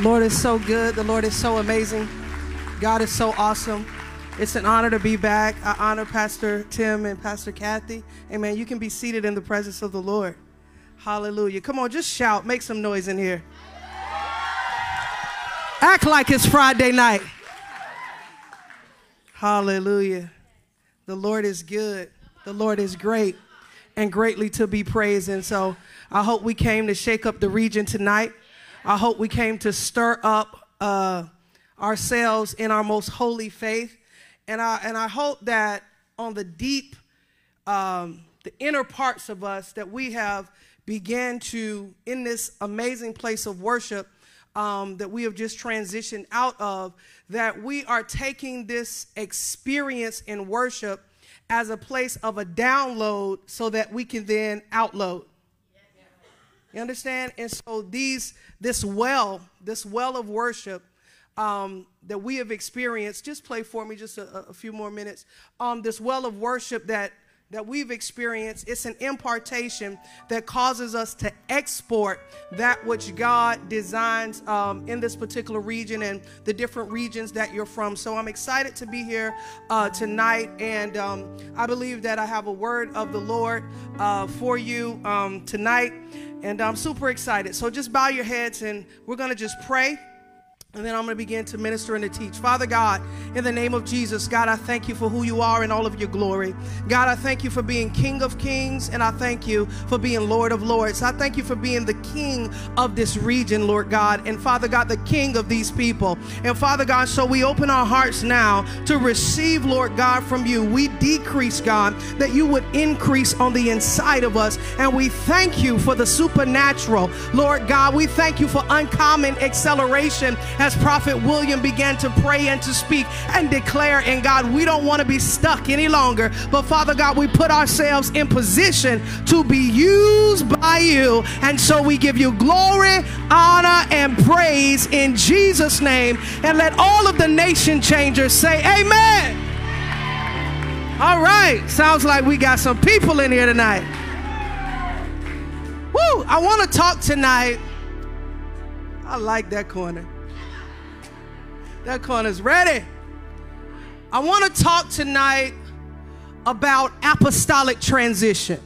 Lord is so good. The Lord is so amazing. God is so awesome. It's an honor to be back. I honor Pastor Tim and Pastor Kathy. Amen. You can be seated in the presence of the Lord. Hallelujah. Come on, just shout. Make some noise in here. Act like it's Friday night. Hallelujah. The Lord is good. The Lord is great and greatly to be praised. And so I hope we came to shake up the region tonight. I hope we came to stir up uh, ourselves in our most holy faith. And I, and I hope that on the deep, um, the inner parts of us, that we have began to, in this amazing place of worship um, that we have just transitioned out of, that we are taking this experience in worship as a place of a download so that we can then outload. You understand? And so these this well, this well of worship um, that we have experienced. Just play for me just a, a few more minutes. Um, this well of worship that that we've experienced, it's an impartation that causes us to export that which God designs um, in this particular region and the different regions that you're from. So I'm excited to be here uh, tonight, and um, I believe that I have a word of the Lord uh, for you um, tonight, and I'm super excited. So just bow your heads, and we're going to just pray. And then I'm going to begin to minister and to teach. Father God, in the name of Jesus, God, I thank you for who you are in all of your glory. God, I thank you for being King of Kings, and I thank you for being Lord of Lords. I thank you for being the King of this region, Lord God, and Father God, the King of these people. And Father God, so we open our hearts now to receive, Lord God, from you. We decrease, God, that you would increase on the inside of us. And we thank you for the supernatural, Lord God. We thank you for uncommon acceleration as Prophet William began to pray and to speak and declare, and God, we don't want to be stuck any longer. But Father God, we put ourselves in position to be used by you. And so we give you glory, honor, and praise in Jesus' name. And let all of the nation changers say, Amen. All right. Sounds like we got some people in here tonight. Woo! I want to talk tonight. I like that corner. That corner's ready. I want to talk tonight about apostolic transition.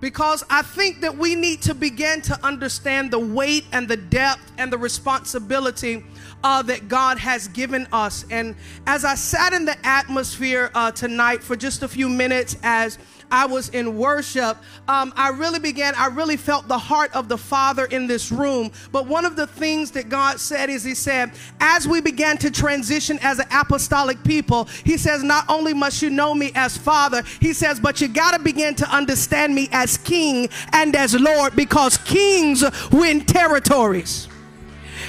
Because I think that we need to begin to understand the weight and the depth and the responsibility uh, that God has given us. And as I sat in the atmosphere uh, tonight for just a few minutes, as I was in worship, um, I really began, I really felt the heart of the Father in this room. But one of the things that God said is, He said, as we began to transition as an apostolic people, He says, not only must you know me as Father, He says, but you got to begin to understand me as King and as Lord because kings win territories.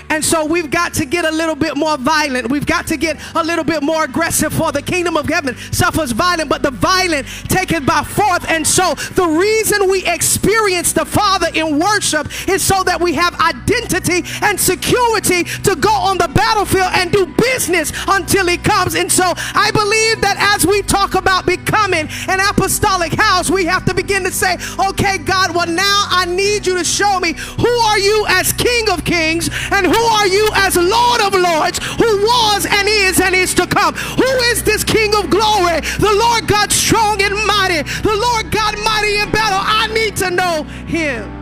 And so we've got to get a little bit more violent. We've got to get a little bit more aggressive for the kingdom of heaven suffers violent, but the violent taken by force. And so the reason we experience the Father in worship is so that we have identity and security to go on the battlefield and do business until He comes. And so I believe that as we talk about becoming an apostolic house, we have to begin to say, okay, God, well, now I need you to show me who are you as King of Kings and who who are you as Lord of Lords, who was and is and is to come? Who is this King of glory? The Lord God strong and mighty, the Lord God mighty in battle. I need to know him.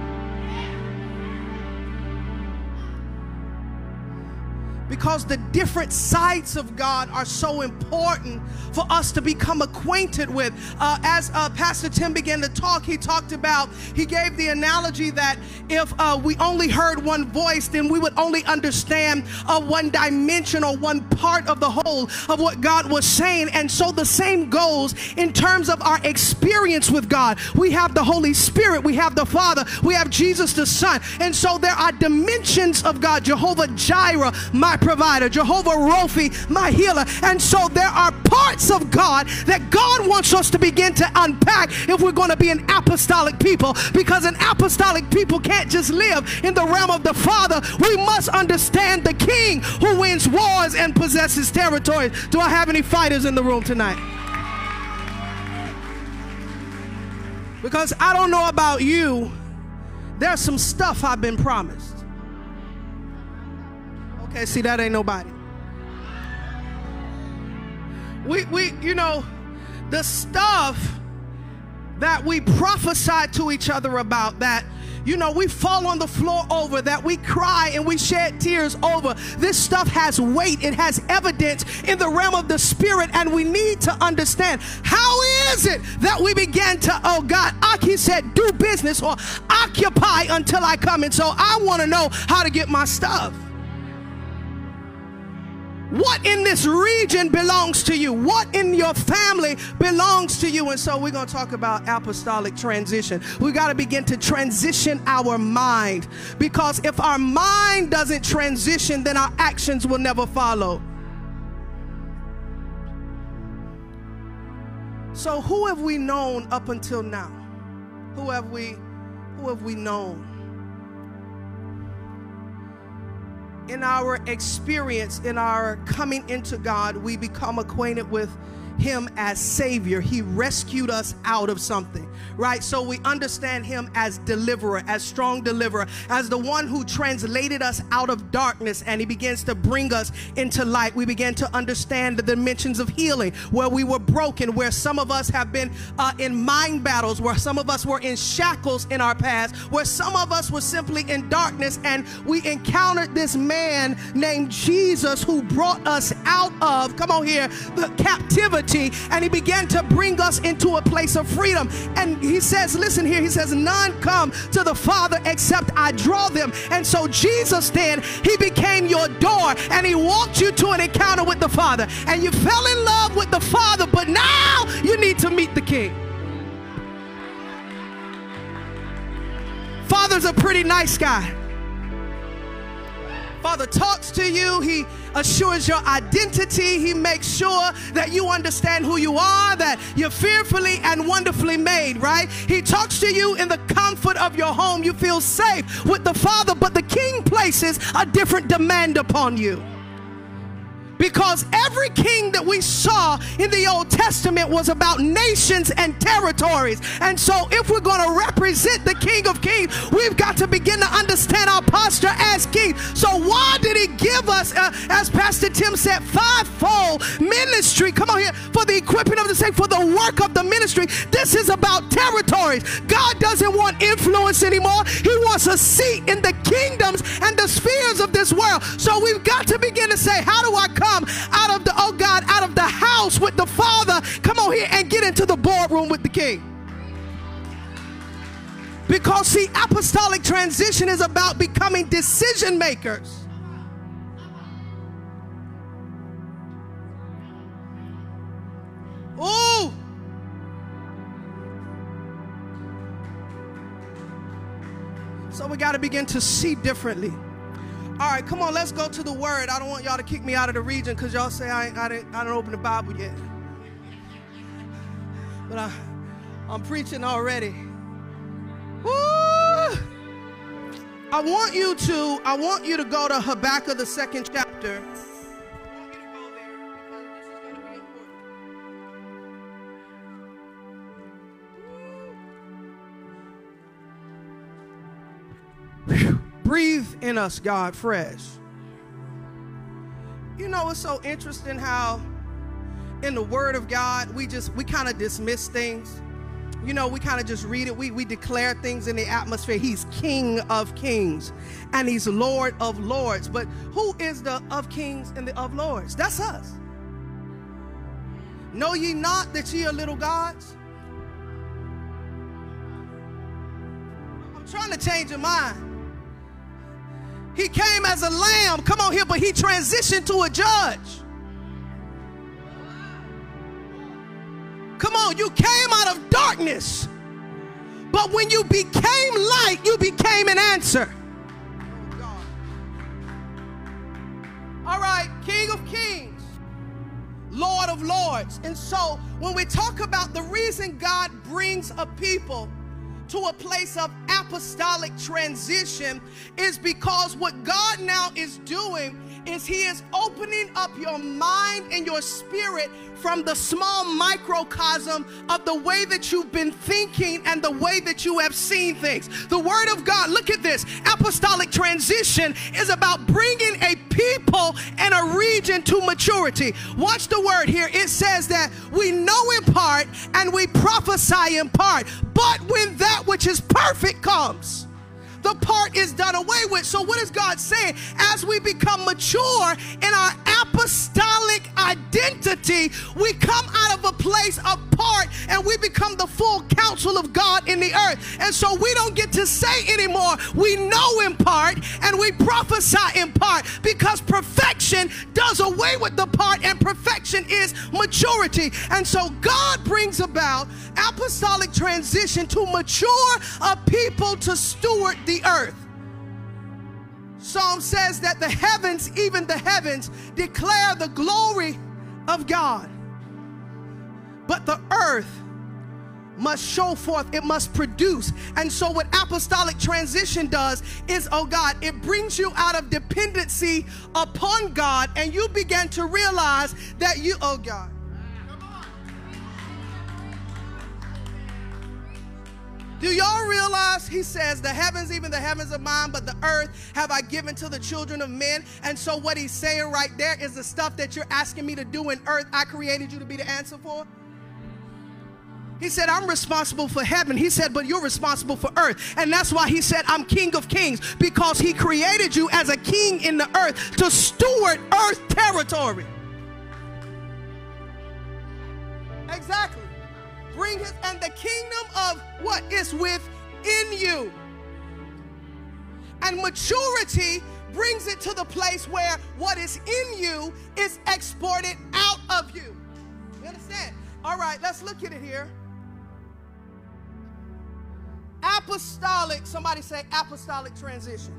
Because the different sides of God are so important for us to become acquainted with. Uh, as uh, Pastor Tim began to talk, he talked about, he gave the analogy that if uh, we only heard one voice, then we would only understand one dimension or one part of the whole of what God was saying. And so the same goes in terms of our experience with God. We have the Holy Spirit, we have the Father, we have Jesus the Son. And so there are dimensions of God, Jehovah Jireh, my provider, Jehovah Rophi, my healer. And so there are parts of God that God wants us to begin to unpack if we're going to be an apostolic people because an apostolic people can't just live in the realm of the Father. We must understand the King who wins wars and possesses territories. Do I have any fighters in the room tonight? Because I don't know about you, there's some stuff I've been promised. Okay, see, that ain't nobody. We, we, you know, the stuff that we prophesy to each other about that you know, we fall on the floor over, that we cry and we shed tears over. This stuff has weight, it has evidence in the realm of the spirit, and we need to understand how is it that we began to, oh God, Aki said, do business or occupy until I come. And so I want to know how to get my stuff. What in this region belongs to you? What in your family belongs to you? And so we're going to talk about apostolic transition. We got to begin to transition our mind because if our mind doesn't transition, then our actions will never follow. So who have we known up until now? Who have we who have we known? In our experience, in our coming into God, we become acquainted with him as Savior. He rescued us out of something, right? So we understand him as deliverer, as strong deliverer, as the one who translated us out of darkness and he begins to bring us into light. We begin to understand the dimensions of healing where we were broken, where some of us have been uh, in mind battles, where some of us were in shackles in our past, where some of us were simply in darkness and we encountered this man named Jesus who brought us out of, come on here, the captivity and he began to bring us into a place of freedom. And he says, listen here, he says, none come to the Father except I draw them. And so Jesus then, he became your door and he walked you to an encounter with the Father. And you fell in love with the Father, but now you need to meet the King. Father's a pretty nice guy. Father talks to you, He assures your identity, He makes sure that you understand who you are, that you're fearfully and wonderfully made, right? He talks to you in the comfort of your home. You feel safe with the Father, but the King places a different demand upon you. Because every king that we saw in the Old Testament was about nations and territories. And so, if we're going to represent the King of Kings, we've got to begin to understand our posture as king. So, why did he give us, uh, as Pastor Tim said, fivefold ministry? Come on here, for the equipping of the saints, for the work of the ministry. This is about territories. God doesn't want influence anymore, He wants a seat in the kingdoms and the spheres of this world. So, we've got to begin to say, How do I come? Come out of the, oh God, out of the house with the Father. Come on here and get into the boardroom with the King. Because, see, apostolic transition is about becoming decision makers. Ooh. So we got to begin to see differently. All right, come on, let's go to the word. I don't want y'all to kick me out of the region because y'all say I, I, didn't, I didn't open the Bible yet. But I, I'm preaching already. Woo! I want you to, I want you to go to Habakkuk, the second chapter. Breathe in us, God, fresh. You know, it's so interesting how in the Word of God, we just, we kind of dismiss things. You know, we kind of just read it. We, we declare things in the atmosphere. He's King of kings and He's Lord of lords. But who is the of kings and the of lords? That's us. Know ye not that ye are little gods? I'm trying to change your mind. He came as a lamb. Come on here, but he transitioned to a judge. Come on, you came out of darkness. But when you became light, you became an answer. All right, King of Kings, Lord of Lords. And so when we talk about the reason God brings a people to a place of apostolic transition is because what God now is doing is He is opening up your mind and your spirit from the small microcosm of the way that you've been thinking and the way that you have seen things. The Word of God, look at this apostolic transition is about bringing a people and a region to maturity. Watch the word here. It says that we know in part and we prophesy in part, but when that which is perfect comes, the part is done away with. So, what is God saying? As we become mature in our apostolic identity, we come out of a place of part and we become the full counsel of God in the earth. And so, we don't get to say anymore, we know in part and we prophesy in part because perfection does away with the part and perfection is maturity. And so, God brings about apostolic transition to mature a people to steward the earth. Psalm says that the heavens, even the heavens, declare the glory of God. But the earth must show forth, it must produce. And so, what apostolic transition does is, oh God, it brings you out of dependency upon God, and you begin to realize that you, oh God, Do y'all realize he says, The heavens, even the heavens of mine, but the earth have I given to the children of men? And so, what he's saying right there is the stuff that you're asking me to do in earth, I created you to be the answer for. He said, I'm responsible for heaven. He said, but you're responsible for earth. And that's why he said, I'm king of kings, because he created you as a king in the earth to steward earth territory. Exactly bring his, and the kingdom of what is within you. And maturity brings it to the place where what is in you is exported out of you. You understand? All right, let's look at it here. Apostolic, somebody say apostolic transition.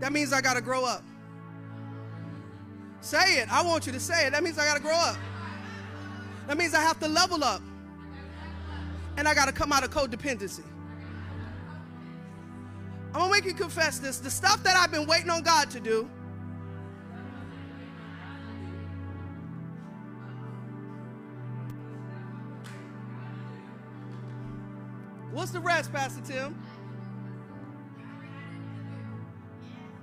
That means I got to grow up. Say it. I want you to say it. That means I got to grow up. That means I have to level up. And I got to come out of codependency. I'm going to make you confess this. The stuff that I've been waiting on God to do, What's the rest, Pastor Tim?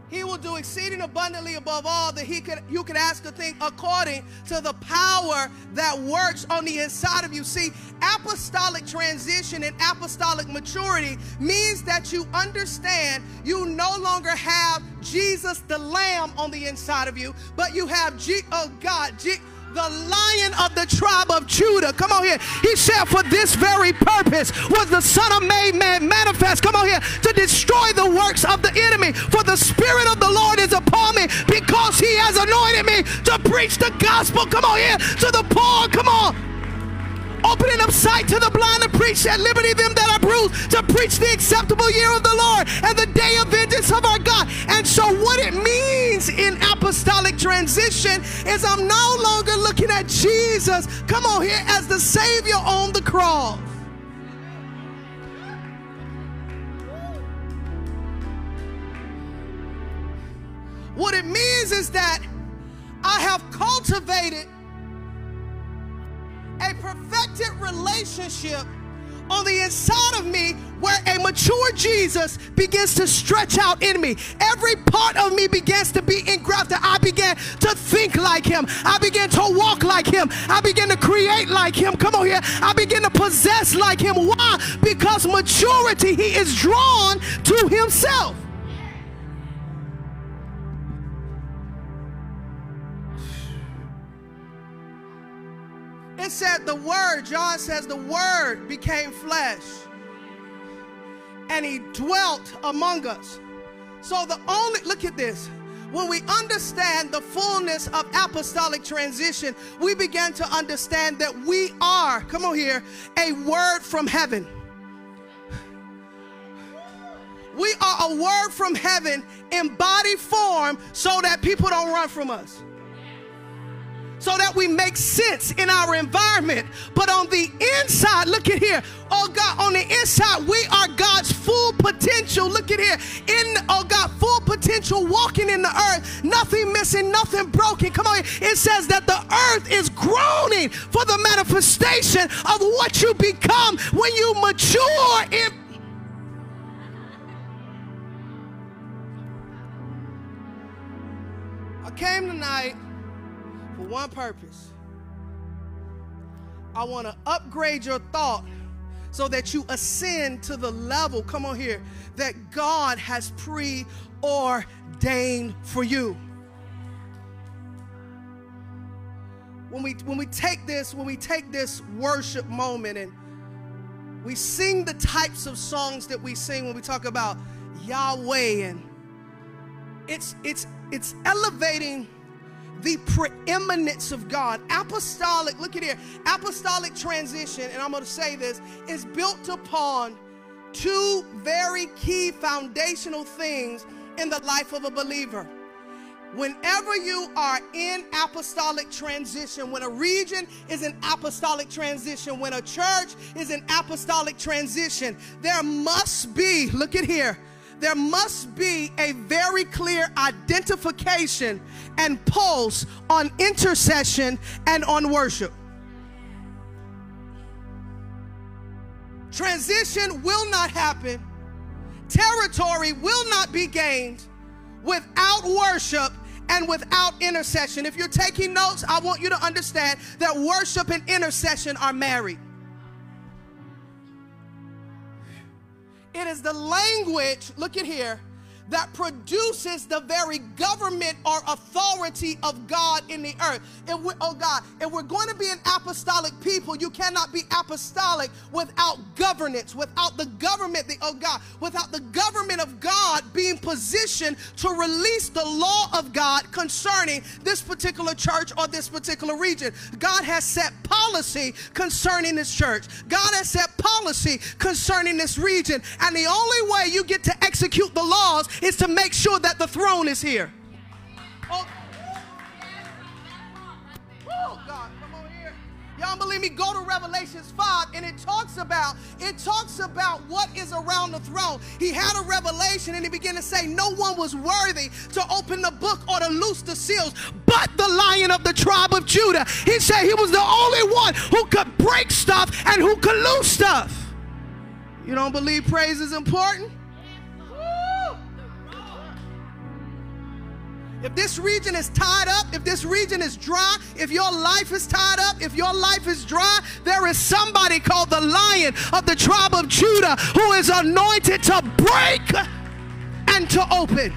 He will do exceeding abundantly above all that he could you could ask a thing according to the power that works on the inside of you. See, apostolic transition and apostolic maturity means that you understand you no longer have Jesus the Lamb on the inside of you, but you have G oh God, G the lion of the tribe of Judah. Come on here. He said, For this very purpose was the Son of Man manifest. Come on here. To destroy the works of the enemy. For the Spirit of the Lord is upon me because he has anointed me to preach the gospel. Come on here. To the poor. Come on opening up sight to the blind to preach at liberty them that are bruised, to preach the acceptable year of the Lord and the day of vengeance of our God. And so, what it means in apostolic transition is I'm no longer looking at Jesus, come on here, as the Savior on the cross. What it means is that I have cultivated a perfected relationship on the inside of me where a mature Jesus begins to stretch out in me. Every part of me begins to be engrafted. I began to think like him. I began to walk like him. I began to create like him. Come on here. I begin to possess like him. Why? Because maturity, he is drawn to himself. It said the word, John says the word became flesh and he dwelt among us. So the only, look at this. When we understand the fullness of apostolic transition, we begin to understand that we are, come on here, a word from heaven. We are a word from heaven in body form so that people don't run from us. So that we make sense in our environment. But on the inside, look at here. Oh God, on the inside, we are God's full potential. Look at here. In, oh God, full potential walking in the earth. Nothing missing, nothing broken. Come on. It says that the earth is groaning for the manifestation of what you become when you mature in. I came tonight for one purpose. I want to upgrade your thought so that you ascend to the level, come on here, that God has preordained for you. When we when we take this, when we take this worship moment and we sing the types of songs that we sing when we talk about Yahweh and it's it's it's elevating the preeminence of God. Apostolic, look at here. Apostolic transition, and I'm going to say this, is built upon two very key foundational things in the life of a believer. Whenever you are in apostolic transition, when a region is in apostolic transition, when a church is in apostolic transition, there must be, look at here, there must be a very clear identification and pulse on intercession and on worship. Transition will not happen, territory will not be gained without worship and without intercession. If you're taking notes, I want you to understand that worship and intercession are married. It is the language, look at here, that produces the very government or authority of God in the earth. If we, oh God, if we're going to be an apostolic people, you cannot be apostolic without governance, without the government, the, oh God, without the government of God being positioned to release the law of God concerning this particular church or this particular region. God has set policy concerning this church. God has set policy concerning this region. And the only way you get to execute the laws is to make sure that the throne is here. Oh, oh God, come on here. Y'all believe me? Go to Revelations 5 and it talks about it talks about what is around the throne. He had a revelation and he began to say no one was worthy to open the book or to loose the seals but the lion of the tribe of Judah. He said he was the only one who could break stuff and who could loose stuff. You don't believe praise is important? If this region is tied up, if this region is dry, if your life is tied up, if your life is dry, there is somebody called the lion of the tribe of Judah who is anointed to break and to open.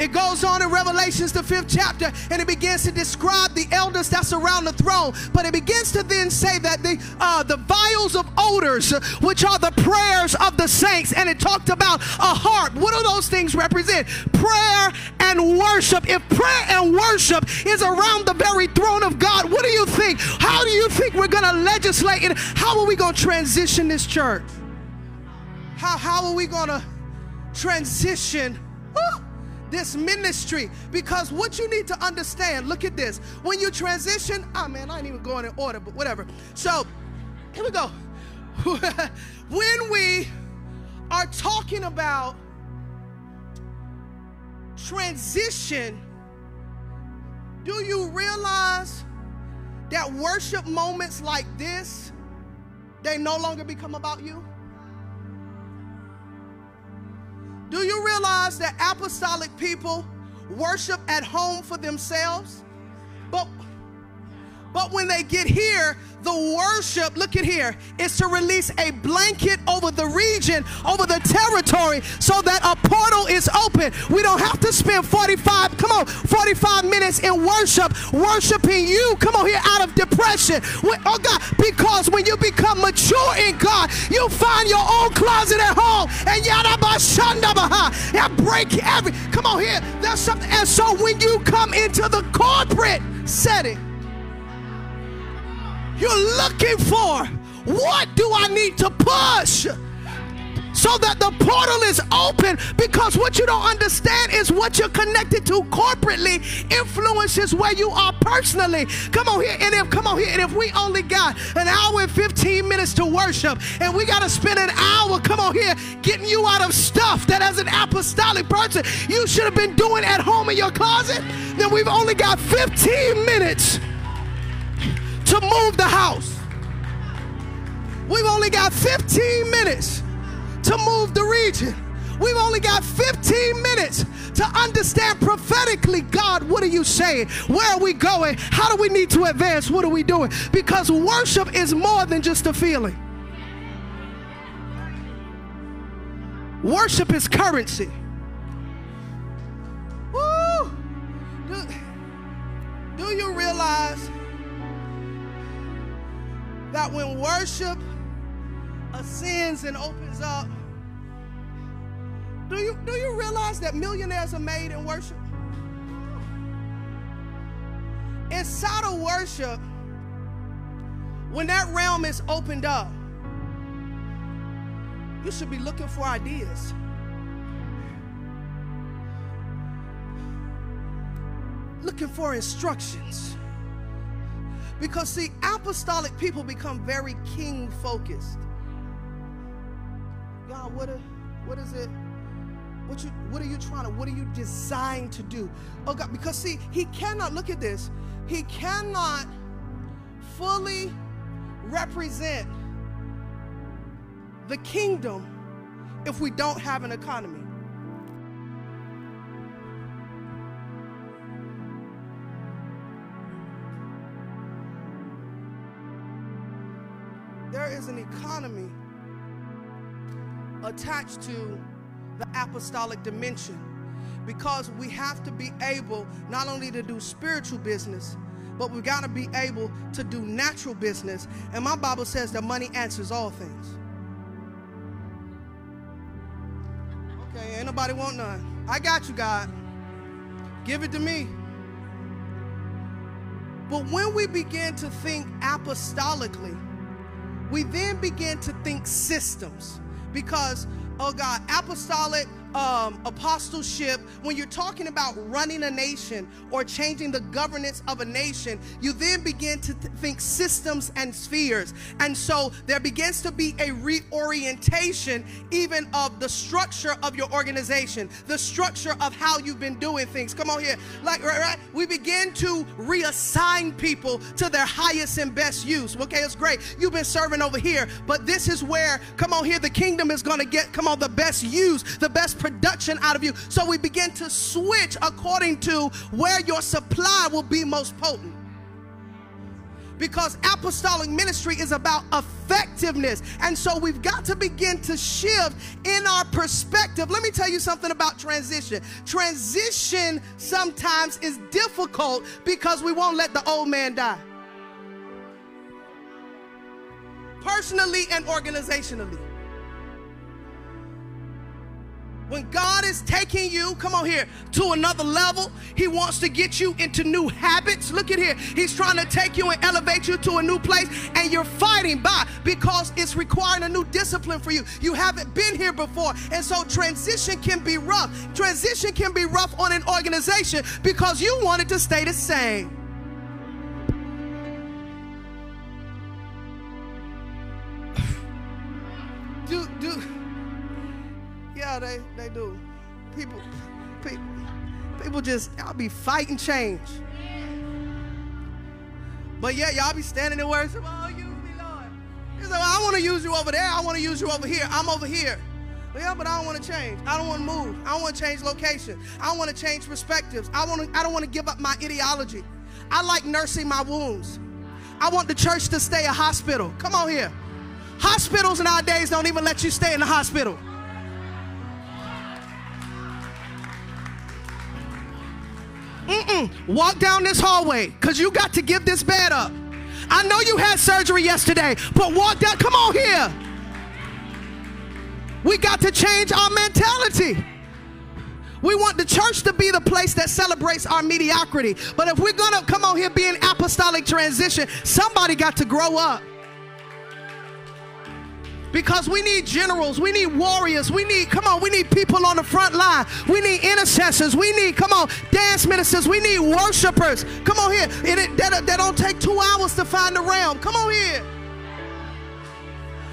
It goes on in Revelations, the fifth chapter, and it begins to describe the elders that's around the throne. But it begins to then say that the uh, the vials of odors, which are the prayers of the saints, and it talked about a harp. What do those things represent? Prayer and worship. If prayer and worship is around the very throne of God, what do you think? How do you think we're going to legislate it? How are we going to transition this church? How, how are we going to transition? This ministry. Because what you need to understand look at this. When you transition oh man i ain't even going in order but whatever. So here we go. When we are talking about transition do you realize that worship moments like this they no longer become about you Do you realize that apostolic people worship at home for themselves? But when they get here, the worship, look at here, is to release a blanket over the region, over the territory, so that a portal is open. We don't have to spend 45, come on, 45 minutes in worship, worshiping you, come on here, out of depression. Oh God, because when you become mature in God, you find your own closet at home, and and break every, come on here, there's something. And so when you come into the corporate setting, you're looking for what do I need to push? so that the portal is open because what you don't understand is what you're connected to corporately influences where you are personally. Come on here, and if come on here, and if we only got an hour and 15 minutes to worship, and we got to spend an hour, come on here, getting you out of stuff that as an apostolic person you should have been doing at home in your closet, then we've only got 15 minutes to move the house. We've only got 15 minutes to move the region. We've only got 15 minutes to understand prophetically, God, what are you saying? Where are we going? How do we need to advance? What are we doing? Because worship is more than just a feeling. Worship is currency. Woo! Do, do you realize that when worship ascends and opens up, do you, do you realize that millionaires are made in worship? Inside of worship, when that realm is opened up, you should be looking for ideas. Looking for instructions. Because, see, apostolic people become very king focused. God, what, a, what is it? What, you, what are you trying to, what are you designed to do? Oh God, because see, he cannot, look at this, he cannot fully represent the kingdom if we don't have an economy. Economy attached to the apostolic dimension because we have to be able not only to do spiritual business, but we've got to be able to do natural business. And my Bible says that money answers all things. Okay, ain't nobody want none. I got you, God. Give it to me. But when we begin to think apostolically, we then begin to think systems because, oh God, apostolic um, apostleship, when you're talking about running a nation or changing the governance of a nation, you then begin to th- think systems and spheres. And so there begins to be a reorientation even of the structure of your organization, the structure of how you've been doing things. Come on here. Like, right, right? We begin to reassign people to their highest and best use. Okay, it's great. You've been serving over here, but this is where, come on here, the kingdom is going to get, come on, the best use, the best production out of you. So we begin to switch according to where your supply will be most potent because apostolic ministry is about effectiveness. And so we've got to begin to shift in our perspective. Let me tell you something about transition. Transition sometimes is difficult because we won't let the old man die. Personally and organizationally. When God is taking you, come on here, to another level, He wants to get you into new habits. Look at here. He's trying to take you and elevate you to a new place, and you're fighting by because it's requiring a new discipline for you. You haven't been here before. And so transition can be rough. Transition can be rough on an organization because you want it to stay the same. People just, y'all be fighting change. But yeah, y'all be standing there worship. Oh, use me, Lord. Well, I want to use you over there. I want to use you over here. I'm over here. Yeah, but I don't want to change. I don't want to move. I don't want to change location. I don't want to change perspectives. I want to, I don't want to give up my ideology. I like nursing my wounds. I want the church to stay a hospital. Come on here. Hospitals nowadays don't even let you stay in the hospital. Mm-mm. Walk down this hallway because you got to give this bed up. I know you had surgery yesterday, but walk down. Come on here. We got to change our mentality. We want the church to be the place that celebrates our mediocrity. But if we're going to come on here be an apostolic transition, somebody got to grow up. Because we need generals, we need warriors, we need, come on, we need people on the front line, we need intercessors, we need, come on, dance ministers, we need worshipers. Come on here. It, it, that, that don't take two hours to find the realm. Come on here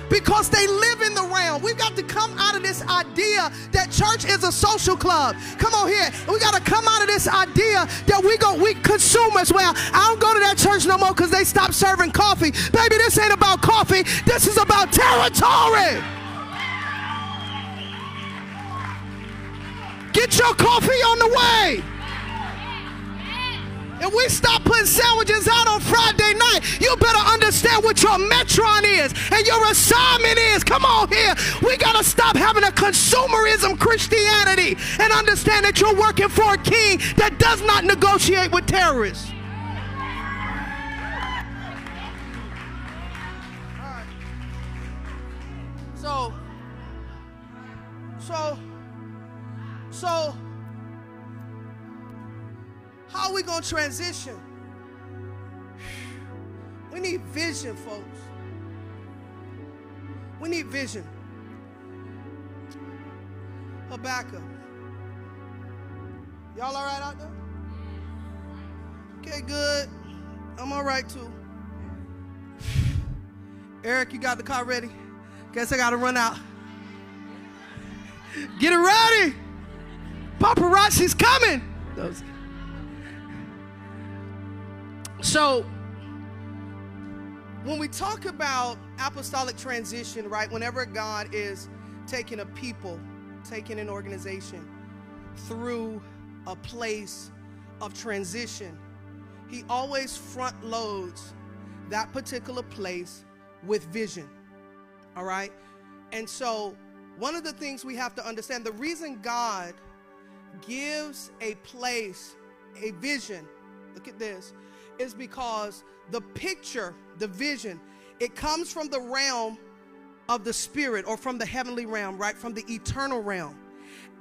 because they live in the realm. We've got to come out of this idea that church is a social club. Come on here. We got to come out of this idea that we go we consumers. Well, I don't go to that church no more because they stopped serving coffee. Baby, this ain't about coffee. This is about territory. Get your coffee on the way. If we stop putting sandwiches out on Friday night, you better understand what your metron is and your assignment is. Come on here. We got to stop having a consumerism Christianity and understand that you're working for a king that does not negotiate with terrorists. So, so, so, how are we going to transition? We need vision, folks. We need vision. Habakkuk. Y'all all right out there? Okay, good. I'm all right too. Eric, you got the car ready? Guess I got to run out. Get it ready. Paparazzi's coming. So, when we talk about apostolic transition, right, whenever God is taking a people, taking an organization through a place of transition, he always front loads that particular place with vision. All right? And so, one of the things we have to understand the reason God gives a place, a vision, look at this, is because the picture, the vision, it comes from the realm of the spirit or from the heavenly realm, right? From the eternal realm.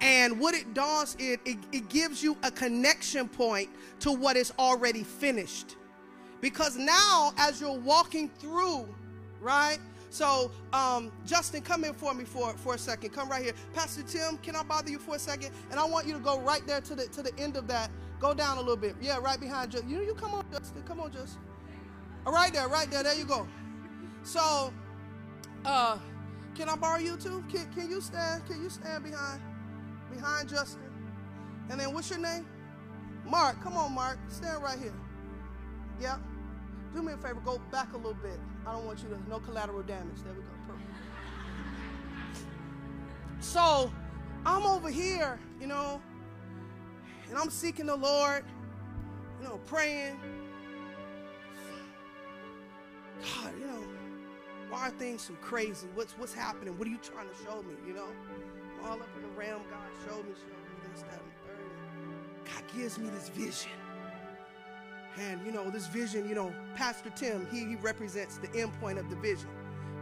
And what it does, it, it, it gives you a connection point to what is already finished. Because now, as you're walking through, right? So, um, Justin, come in for me for, for a second. Come right here. Pastor Tim, can I bother you for a second? And I want you to go right there to the to the end of that Go down a little bit. Yeah, right behind you. You, you come on, Justin. Come on, Justin. All right there, right there. There you go. So, uh, can I borrow you too? Can, can you stand? Can you stand behind behind Justin? And then what's your name? Mark. Come on, Mark. Stand right here. Yep. Do me a favor. Go back a little bit. I don't want you to no collateral damage. There we go. Perfect. So, I'm over here, you know, and I'm seeking the Lord, you know, praying. God, you know, why are things so crazy? What's what's happening? What are you trying to show me? You know, I'm all up in the realm. God showed me, showed me this, that, and third. God gives me this vision. And you know, this vision, you know, Pastor Tim, he, he represents the end point of the vision,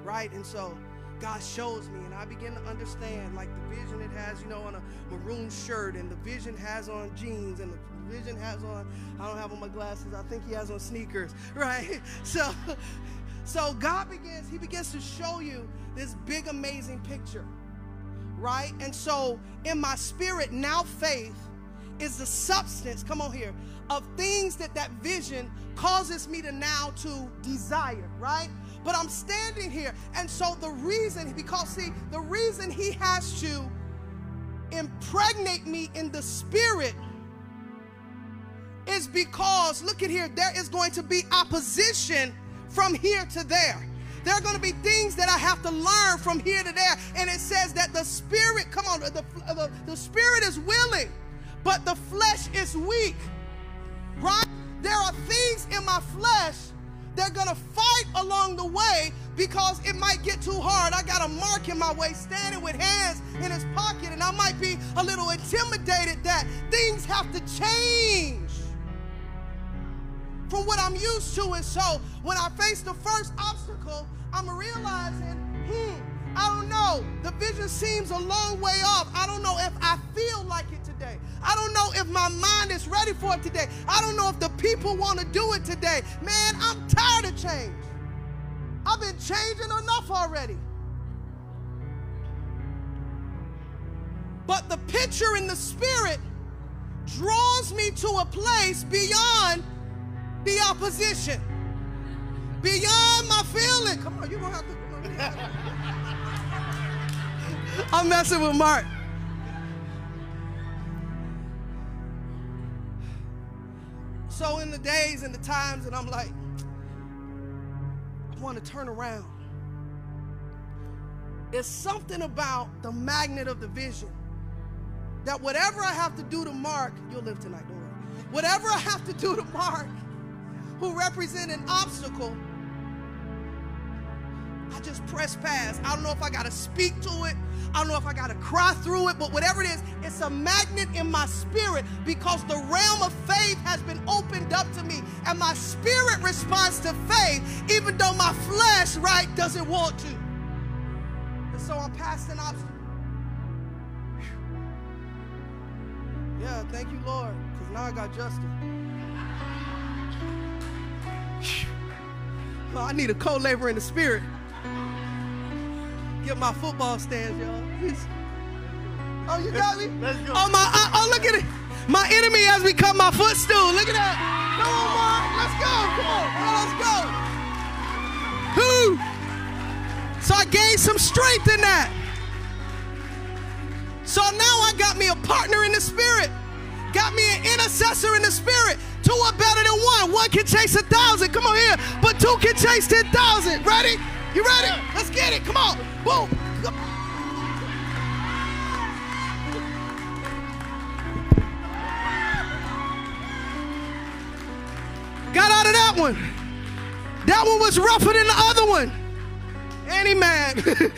right? And so God shows me, and I begin to understand like the vision it has, you know, on a maroon shirt, and the vision has on jeans, and the vision has on, I don't have on my glasses, I think he has on sneakers, right? So, so God begins, he begins to show you this big, amazing picture, right? And so in my spirit, now faith is the substance, come on here, of things that that vision causes me to now to desire, right? But I'm standing here. And so the reason, because see, the reason he has to impregnate me in the spirit is because, look at here, there is going to be opposition from here to there. There are going to be things that I have to learn from here to there. And it says that the spirit, come on, the, the, the spirit is willing, but the flesh is weak. Right? There are things in my flesh they're going to fight along the way because it might get too hard. I got a mark in my way standing with hands in his pocket, and I might be a little intimidated that things have to change from what I'm used to. And so when I face the first obstacle, I'm realizing, hmm, I don't know. The vision seems a long way off. I don't know if I feel like it today. I don't know if my mind is ready for it today. I don't know if the people want to do it today. Man, I'm tired of change. I've been changing enough already. But the picture in the spirit draws me to a place beyond the opposition, beyond my feeling. Come on, you're going to have to. I'm messing with Mark. So, in the days and the times that I'm like, I want to turn around, it's something about the magnet of the vision that whatever I have to do to Mark, you'll live tonight, worry. Whatever I have to do to Mark, who represent an obstacle, I just press past. I don't know if I got to speak to it. I don't know if I got to cry through it, but whatever it is, it's a magnet in my spirit because the realm of faith has been opened up to me. And my spirit responds to faith, even though my flesh, right, doesn't want to. And so I'm past an obstacle. Yeah, thank you, Lord, because now I got Justin. Well, I need a co-laborer in the spirit. Get my football stands, y'all. Oh, you got me? Let's go. Oh, my, oh, oh, look at it. My enemy has become my footstool. Look at that. Come on, Mark. Let's go. Come on. Let's go. Who? So I gained some strength in that. So now I got me a partner in the spirit. Got me an intercessor in the spirit. Two are better than one. One can chase a thousand. Come on here. But two can chase 10,000. Ready? You ready? Let's get it. Come on. Boom. Got out of that one. That one was rougher than the other one. Any man.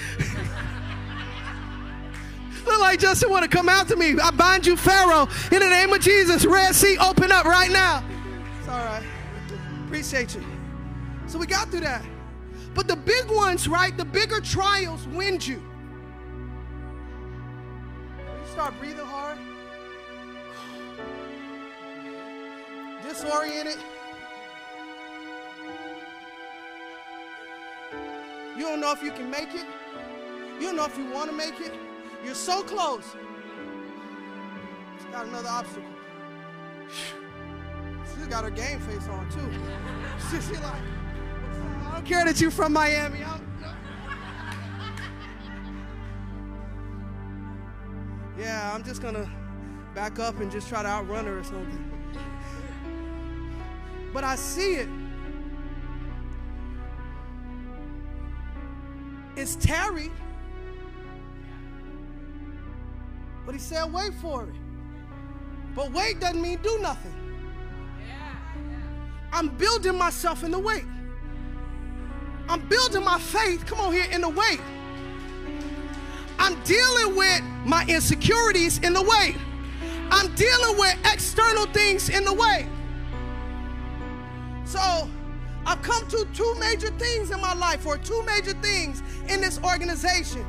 Look like Justin want to come out to me. I bind you, Pharaoh, in the name of Jesus. Red Sea, open up right now. It's all right. Appreciate you. So we got through that. But the big ones, right? The bigger trials wind you. You start breathing hard, disoriented. You don't know if you can make it. You don't know if you want to make it. You're so close. She's got another obstacle. She's got her game face on too. She's like, don't care that you're from Miami. I'm- yeah, I'm just gonna back up and just try to outrun her or something. But I see it. It's tarried. But he said, wait for it. But wait doesn't mean do nothing. I'm building myself in the wait. I'm building my faith, come on here, in the wait. I'm dealing with my insecurities in the wait. I'm dealing with external things in the way. So I've come to two major things in my life, or two major things in this organization.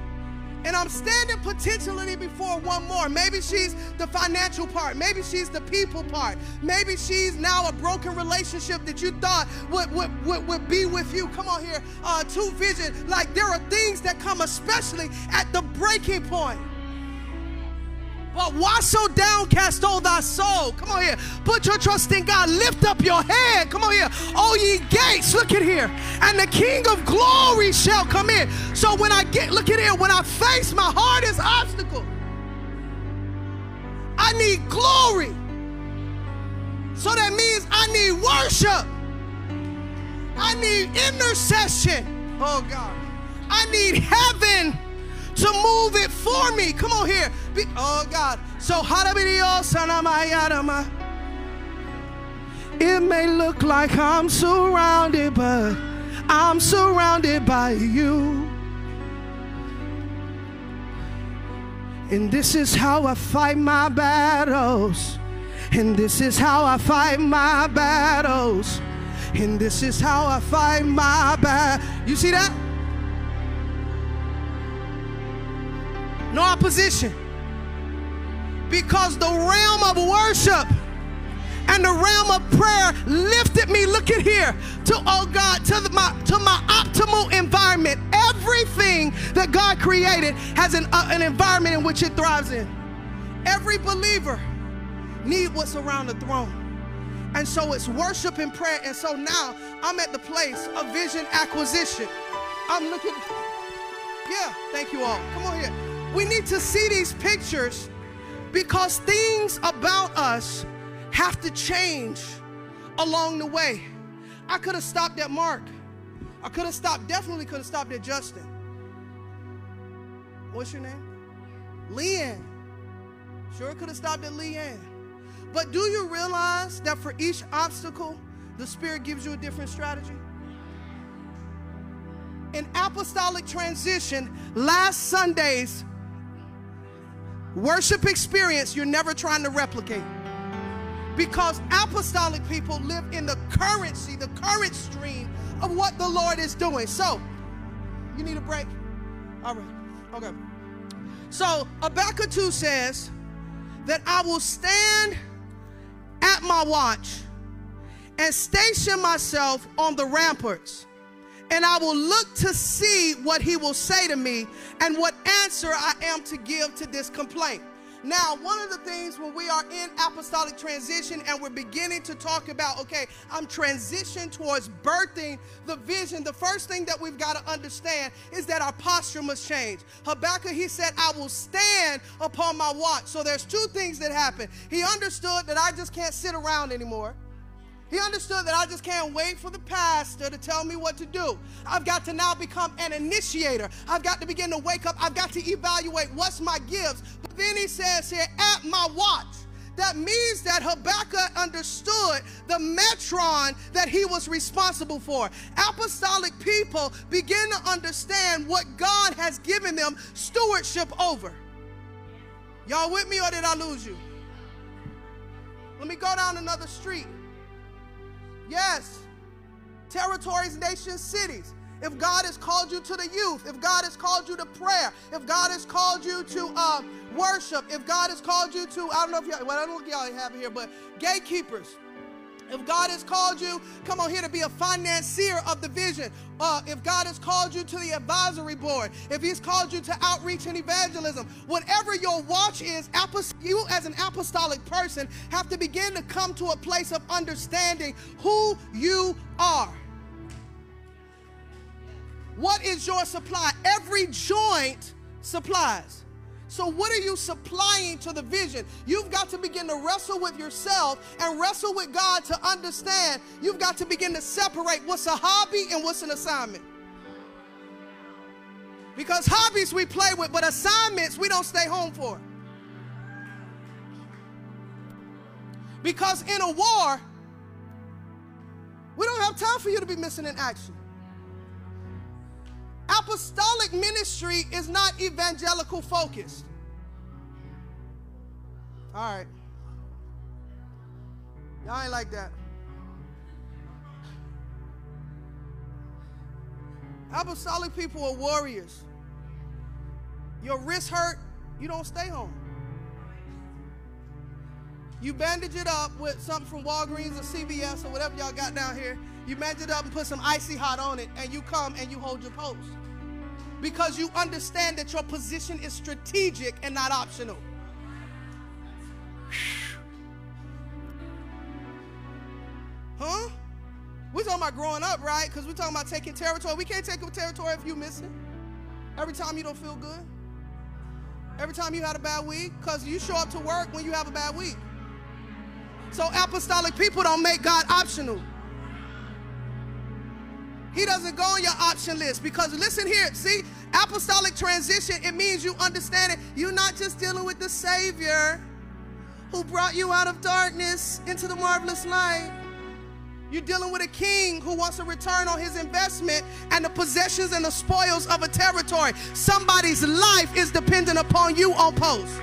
And I'm standing potentially before one more. Maybe she's the financial part. Maybe she's the people part. Maybe she's now a broken relationship that you thought would, would, would, would be with you. Come on here. Uh, two vision. Like there are things that come especially at the breaking point. But why so downcast, O thy soul? Come on here. Put your trust in God. Lift up your head. Come on here. All ye gates, look at here. And the King of glory shall come in. So when I get, look at here, when I face my hardest obstacle, I need glory. So that means I need worship. I need intercession. Oh God. I need heaven to move it for me. Come on here. Oh God. So how do we the O it may look like I'm surrounded, but I'm surrounded by you. And this is how I fight my battles. And this is how I fight my battles. And this is how I fight my battle. You see that? no opposition. Because the realm of worship and the realm of prayer lifted me, look at here, to oh God, to the, my to my optimal environment. Everything that God created has an, uh, an environment in which it thrives in. Every believer need what's around the throne. And so it's worship and prayer. And so now I'm at the place of vision acquisition. I'm looking. Yeah, thank you all. Come on here. We need to see these pictures because things about us have to change along the way. I could have stopped at Mark. I could have stopped, definitely could have stopped at Justin. What's your name? Leanne. Sure could have stopped at Leanne. But do you realize that for each obstacle, the Spirit gives you a different strategy? In apostolic transition, last Sunday's worship experience, you're never trying to replicate. Because apostolic people live in the currency, the current stream of what the Lord is doing. So, you need a break? All right. Okay. So, Habakkuk 2 says that I will stand at my watch and station myself on the ramparts. And I will look to see what he will say to me and what answer I am to give to this complaint. Now, one of the things when we are in apostolic transition and we're beginning to talk about, okay, I'm transitioning towards birthing the vision, the first thing that we've got to understand is that our posture must change. Habakkuk, he said, I will stand upon my watch. So there's two things that happen. He understood that I just can't sit around anymore. He understood that I just can't wait for the pastor to tell me what to do. I've got to now become an initiator. I've got to begin to wake up. I've got to evaluate what's my gifts. But then he says here, at my watch. That means that Habakkuk understood the metron that he was responsible for. Apostolic people begin to understand what God has given them stewardship over. Y'all with me or did I lose you? Let me go down another street. Yes. Territories, nations, cities. If God has called you to the youth, if God has called you to prayer, if God has called you to uh, worship, if God has called you to, I don't know if y'all, well, I don't know if y'all have here, but gatekeepers. If God has called you, come on here to be a financier of the vision. Uh, if God has called you to the advisory board, if He's called you to outreach and evangelism, whatever your watch is, you as an apostolic person have to begin to come to a place of understanding who you are. What is your supply? Every joint supplies. So, what are you supplying to the vision? You've got to begin to wrestle with yourself and wrestle with God to understand. You've got to begin to separate what's a hobby and what's an assignment. Because hobbies we play with, but assignments we don't stay home for. Because in a war, we don't have time for you to be missing in action. Apostolic ministry is not evangelical focused. All right. Y'all ain't like that. Apostolic people are warriors. Your wrist hurt, you don't stay home. You bandage it up with something from Walgreens or CVS or whatever y'all got down here. You bandage it up and put some icy hot on it, and you come and you hold your post. Because you understand that your position is strategic and not optional. Huh? We're talking about growing up, right? Because we're talking about taking territory. We can't take territory if you miss it. Every time you don't feel good. Every time you had a bad week. Because you show up to work when you have a bad week. So apostolic people don't make God optional. He doesn't go on your option list because listen here, see, apostolic transition, it means you understand it. You're not just dealing with the Savior who brought you out of darkness into the marvelous light. You're dealing with a king who wants a return on his investment and the possessions and the spoils of a territory. Somebody's life is dependent upon you on post.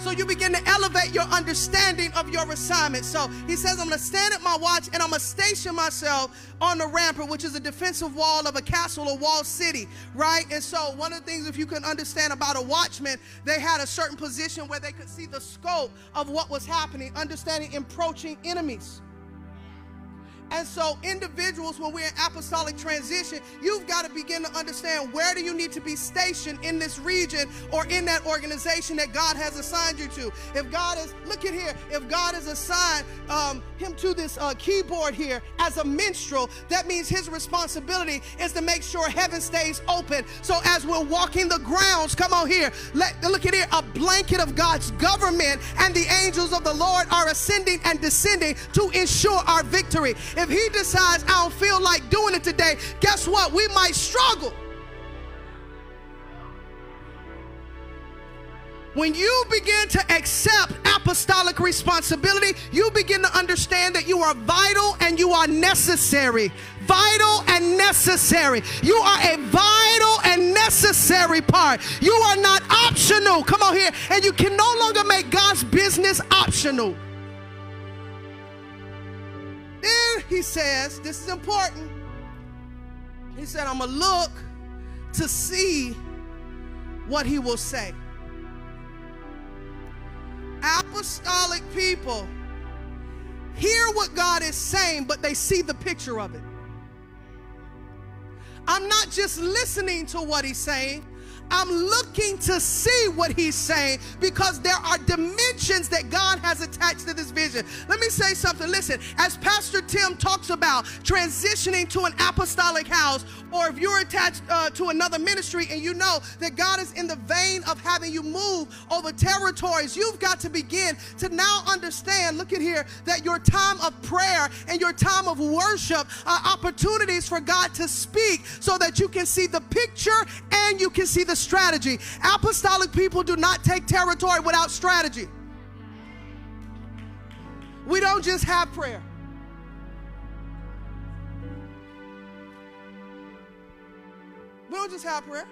So you begin to elevate your understanding of your assignment. So he says, I'm going to stand at my watch and I'm going to station myself on the rampart, which is a defensive wall of a castle or walled city, right? And so one of the things, if you can understand about a watchman, they had a certain position where they could see the scope of what was happening, understanding approaching enemies. And so, individuals, when we're in apostolic transition, you've got to begin to understand where do you need to be stationed in this region or in that organization that God has assigned you to. If God is, look at here, if God has assigned um, him to this uh, keyboard here as a minstrel, that means his responsibility is to make sure heaven stays open. So, as we're walking the grounds, come on here, let, look at here, a blanket of God's government and the angels of the Lord are ascending and descending to ensure our victory. If he decides, I don't feel like doing it today, guess what? We might struggle. When you begin to accept apostolic responsibility, you begin to understand that you are vital and you are necessary. Vital and necessary. You are a vital and necessary part. You are not optional. Come on here. And you can no longer make God's business optional. Then he says, This is important. He said, I'm going to look to see what he will say. Apostolic people hear what God is saying, but they see the picture of it. I'm not just listening to what he's saying, I'm looking to see what he's saying because there are dimensions that God has attached to this vision. Let me say something. Listen, as Pastor Tim talks about transitioning to an apostolic house, or if you're attached uh, to another ministry and you know that God is in the vein of having you move over territories, you've got to begin to now understand, look at here, that your time of prayer and your time of worship are opportunities for God to speak so that you can see the picture and you can see the strategy. Apostolic people do not take territory without strategy. We don't just have prayer. We don't just have prayer.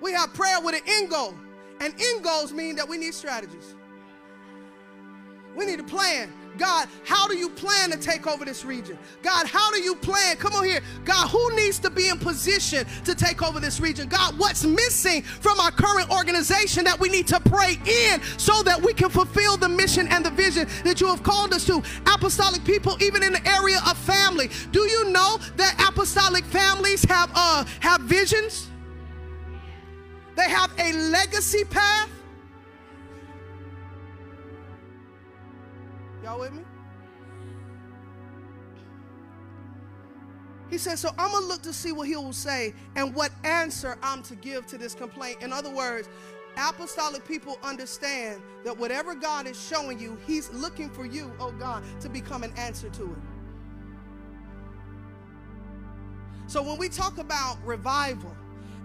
We have prayer with an end goal. And end goals mean that we need strategies. We need a plan. God, how do you plan to take over this region? God, how do you plan? Come on here. God, who needs to be in position to take over this region? God, what's missing from our current organization that we need to pray in so that we can fulfill the mission and the vision that you have called us to? Apostolic people, even in the area of family. Do you know that apostolic families have uh have visions? They have a legacy path. Y'all with me? He says, So I'm going to look to see what he will say and what answer I'm to give to this complaint. In other words, apostolic people understand that whatever God is showing you, he's looking for you, oh God, to become an answer to it. So when we talk about revival,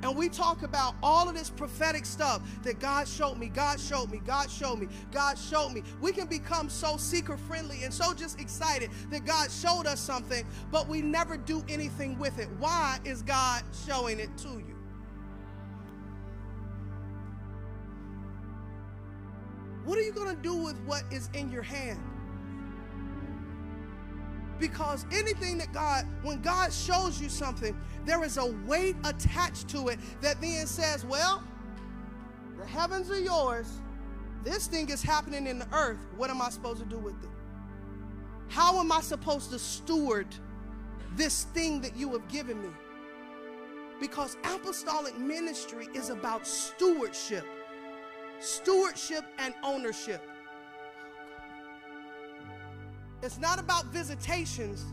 and we talk about all of this prophetic stuff that God showed me, God showed me, God showed me, God showed me. We can become so seeker friendly and so just excited that God showed us something, but we never do anything with it. Why is God showing it to you? What are you going to do with what is in your hand? Because anything that God, when God shows you something, there is a weight attached to it that then says, well, the heavens are yours. This thing is happening in the earth. What am I supposed to do with it? How am I supposed to steward this thing that you have given me? Because apostolic ministry is about stewardship, stewardship and ownership. It's not about visitations,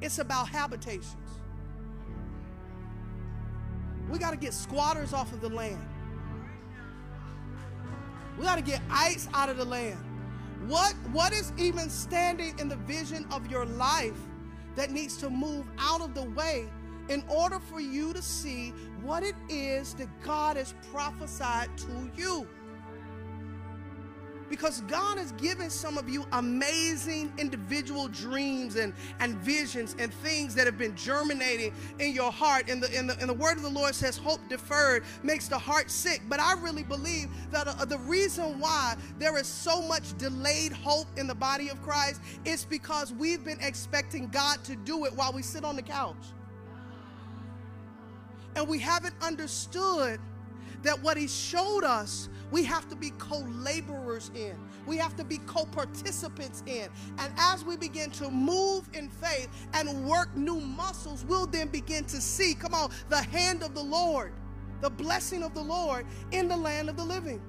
it's about habitations. We got to get squatters off of the land. We got to get ice out of the land. What, what is even standing in the vision of your life that needs to move out of the way in order for you to see what it is that God has prophesied to you? Because God has given some of you amazing individual dreams and, and visions and things that have been germinating in your heart. And the, in the, in the word of the Lord says, Hope deferred makes the heart sick. But I really believe that uh, the reason why there is so much delayed hope in the body of Christ is because we've been expecting God to do it while we sit on the couch. And we haven't understood that what he showed us, we have to be co laborers in. We have to be co participants in. And as we begin to move in faith and work new muscles, we'll then begin to see, come on, the hand of the Lord, the blessing of the Lord in the land of the living.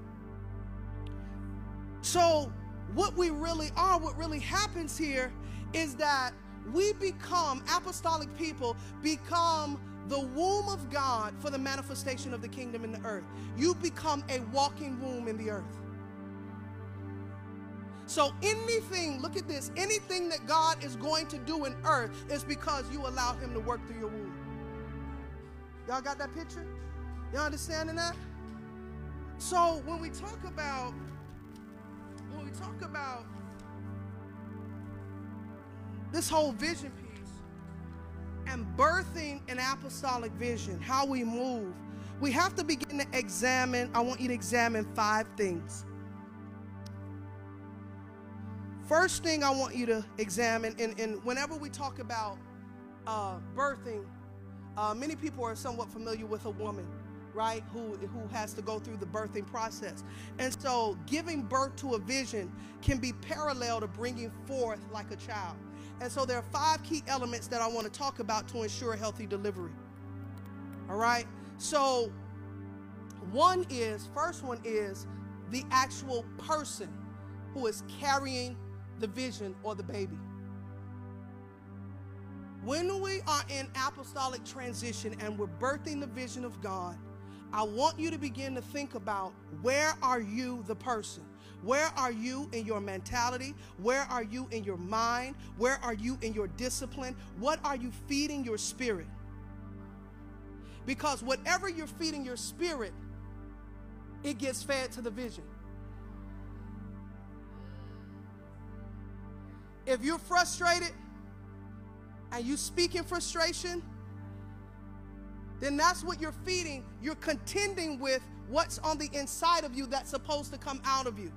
So, what we really are, what really happens here is that we become, apostolic people, become the womb of God for the manifestation of the kingdom in the earth. You become a walking womb in the earth. So anything, look at this, anything that God is going to do in earth is because you allow him to work through your womb. Y'all got that picture? Y'all understanding that? So when we talk about when we talk about this whole vision piece and birthing an apostolic vision, how we move, we have to begin to examine. I want you to examine five things. First thing I want you to examine, and, and whenever we talk about uh, birthing, uh, many people are somewhat familiar with a woman, right, who, who has to go through the birthing process. And so giving birth to a vision can be parallel to bringing forth like a child. And so there are five key elements that I want to talk about to ensure healthy delivery. All right? So one is, first one is the actual person who is carrying the vision or the baby. When we are in apostolic transition and we're birthing the vision of God, I want you to begin to think about where are you the person? Where are you in your mentality? Where are you in your mind? Where are you in your discipline? What are you feeding your spirit? Because whatever you're feeding your spirit, it gets fed to the vision. If you're frustrated and you speak in frustration, then that's what you're feeding. You're contending with what's on the inside of you that's supposed to come out of you.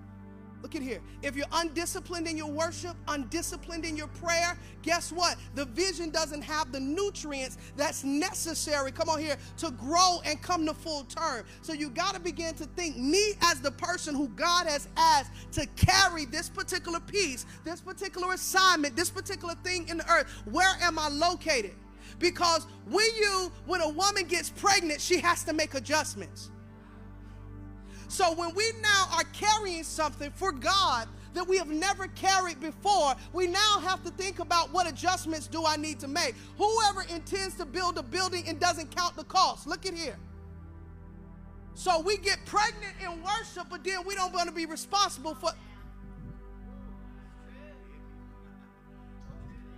Look at here. If you're undisciplined in your worship, undisciplined in your prayer, guess what? The vision doesn't have the nutrients that's necessary, come on here, to grow and come to full term. So you got to begin to think me as the person who God has asked to carry this particular piece, this particular assignment, this particular thing in the earth. Where am I located? Because when you, when a woman gets pregnant, she has to make adjustments. So when we now are carrying something for God that we have never carried before, we now have to think about what adjustments do I need to make. Whoever intends to build a building and doesn't count the cost, look at here. So we get pregnant in worship, but then we don't want to be responsible for.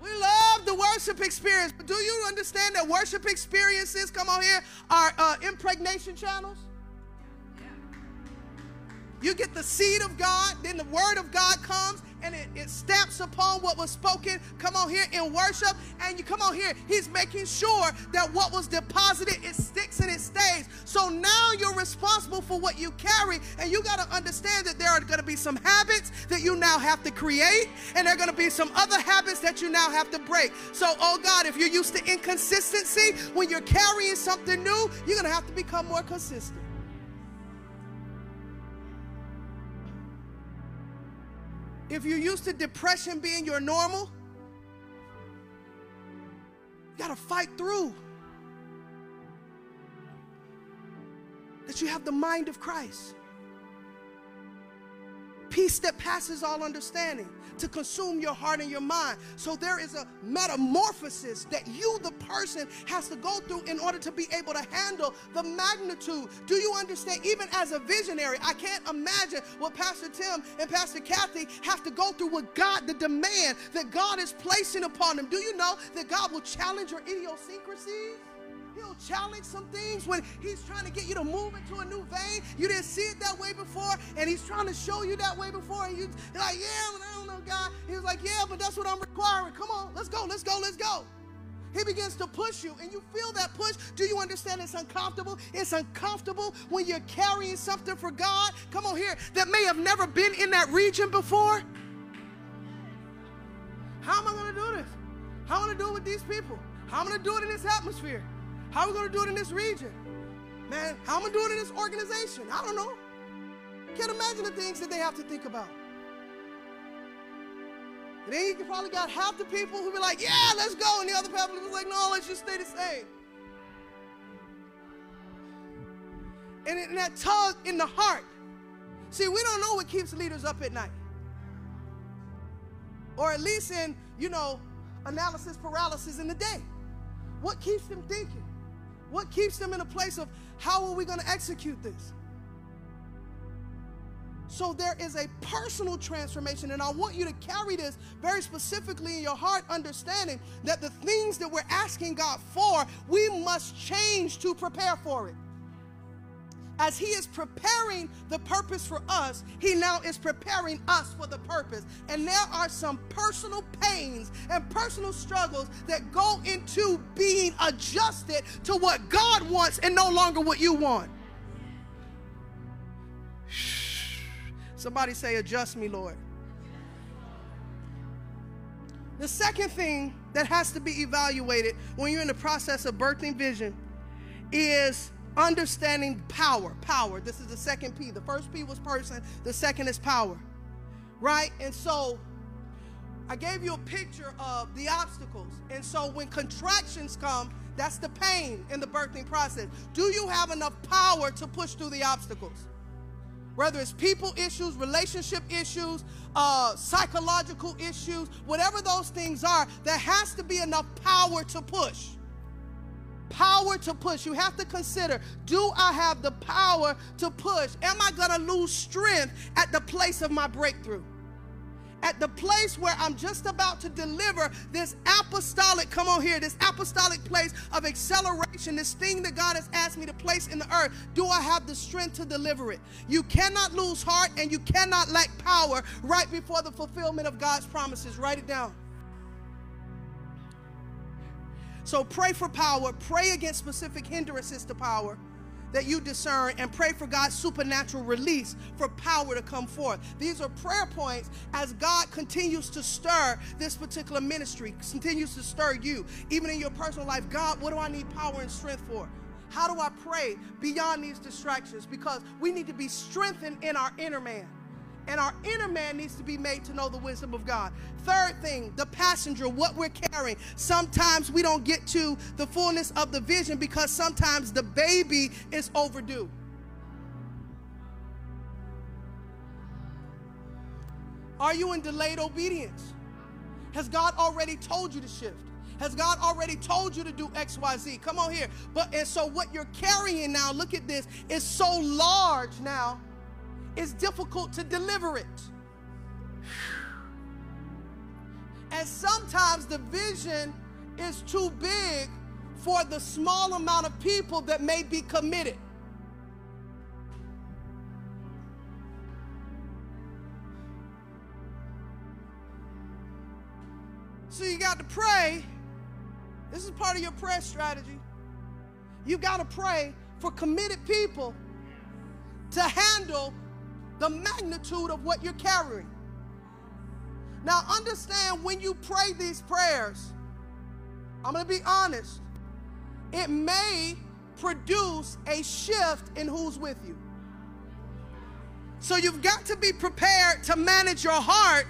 We love the worship experience, but do you understand that worship experiences, come on here, are uh, impregnation channels? You get the seed of God, then the word of God comes and it, it stamps upon what was spoken. Come on here in worship, and you come on here. He's making sure that what was deposited, it sticks and it stays. So now you're responsible for what you carry, and you got to understand that there are going to be some habits that you now have to create, and there are going to be some other habits that you now have to break. So, oh God, if you're used to inconsistency, when you're carrying something new, you're going to have to become more consistent. If you're used to depression being your normal, you got to fight through. That you have the mind of Christ peace that passes all understanding to consume your heart and your mind. So there is a metamorphosis that you, the person, has to go through in order to be able to handle the magnitude. Do you understand? Even as a visionary, I can't imagine what Pastor Tim and Pastor Kathy have to go through with God, the demand that God is placing upon them. Do you know that God will challenge your idiosyncrasies? He'll challenge some things when he's trying to get you to move into a new vein. You didn't see it that way before, and he's trying to show you that way before. And you, are like, yeah, I don't know, God. He was like, yeah, but that's what I'm requiring. Come on, let's go, let's go, let's go. He begins to push you, and you feel that push. Do you understand it's uncomfortable? It's uncomfortable when you're carrying something for God. Come on here, that may have never been in that region before. How am I going to do this? How am I going to do it with these people? How am I going to do it in this atmosphere? How are we going to do it in this region? Man, how am I doing in this organization? I don't know. Can't imagine the things that they have to think about. And then you probably got half the people who be like, yeah, let's go. And the other people be like, no, let's just stay the same. And in that tug in the heart. See, we don't know what keeps leaders up at night. Or at least in, you know, analysis paralysis in the day. What keeps them thinking? What keeps them in a place of how are we going to execute this? So there is a personal transformation, and I want you to carry this very specifically in your heart, understanding that the things that we're asking God for, we must change to prepare for it as He is preparing the purpose for us, He now is preparing us for the purpose. And there are some personal pains and personal struggles that go into being adjusted to what God wants and no longer what you want. Somebody say, Adjust me, Lord. The second thing that has to be evaluated when you're in the process of birthing vision is understanding power. Power. This is the second P. The first P was person, the second is power. Right? And so I gave you a picture of the obstacles. And so when contractions come, that's the pain in the birthing process. Do you have enough power to push through the obstacles? Whether it's people issues, relationship issues, uh, psychological issues, whatever those things are, there has to be enough power to push power to push. You have to consider do I have the power to push? Am I going to lose strength at the place of my breakthrough? At the place where I'm just about to deliver this apostolic, come on here, this apostolic place of acceleration, this thing that God has asked me to place in the earth, do I have the strength to deliver it? You cannot lose heart and you cannot lack power right before the fulfillment of God's promises. Write it down. So pray for power, pray against specific hindrances to power that you discern, and pray for God's supernatural release for power to come forth. These are prayer points as God continues to stir this particular ministry, continues to stir you, even in your personal life. God, what do I need power and strength for? How do I pray beyond these distractions? Because we need to be strengthened in our inner man and our inner man needs to be made to know the wisdom of God. Third thing, the passenger, what we're carrying. Sometimes we don't get to the fullness of the vision because sometimes the baby is overdue. Are you in delayed obedience? Has God already told you to shift? Has God already told you to do XYZ? Come on here. But and so what you're carrying now, look at this, is so large now it's difficult to deliver it. And sometimes the vision is too big for the small amount of people that may be committed. So you got to pray. This is part of your prayer strategy. You got to pray for committed people to handle the magnitude of what you're carrying. Now, understand when you pray these prayers, I'm going to be honest, it may produce a shift in who's with you. So you've got to be prepared to manage your heart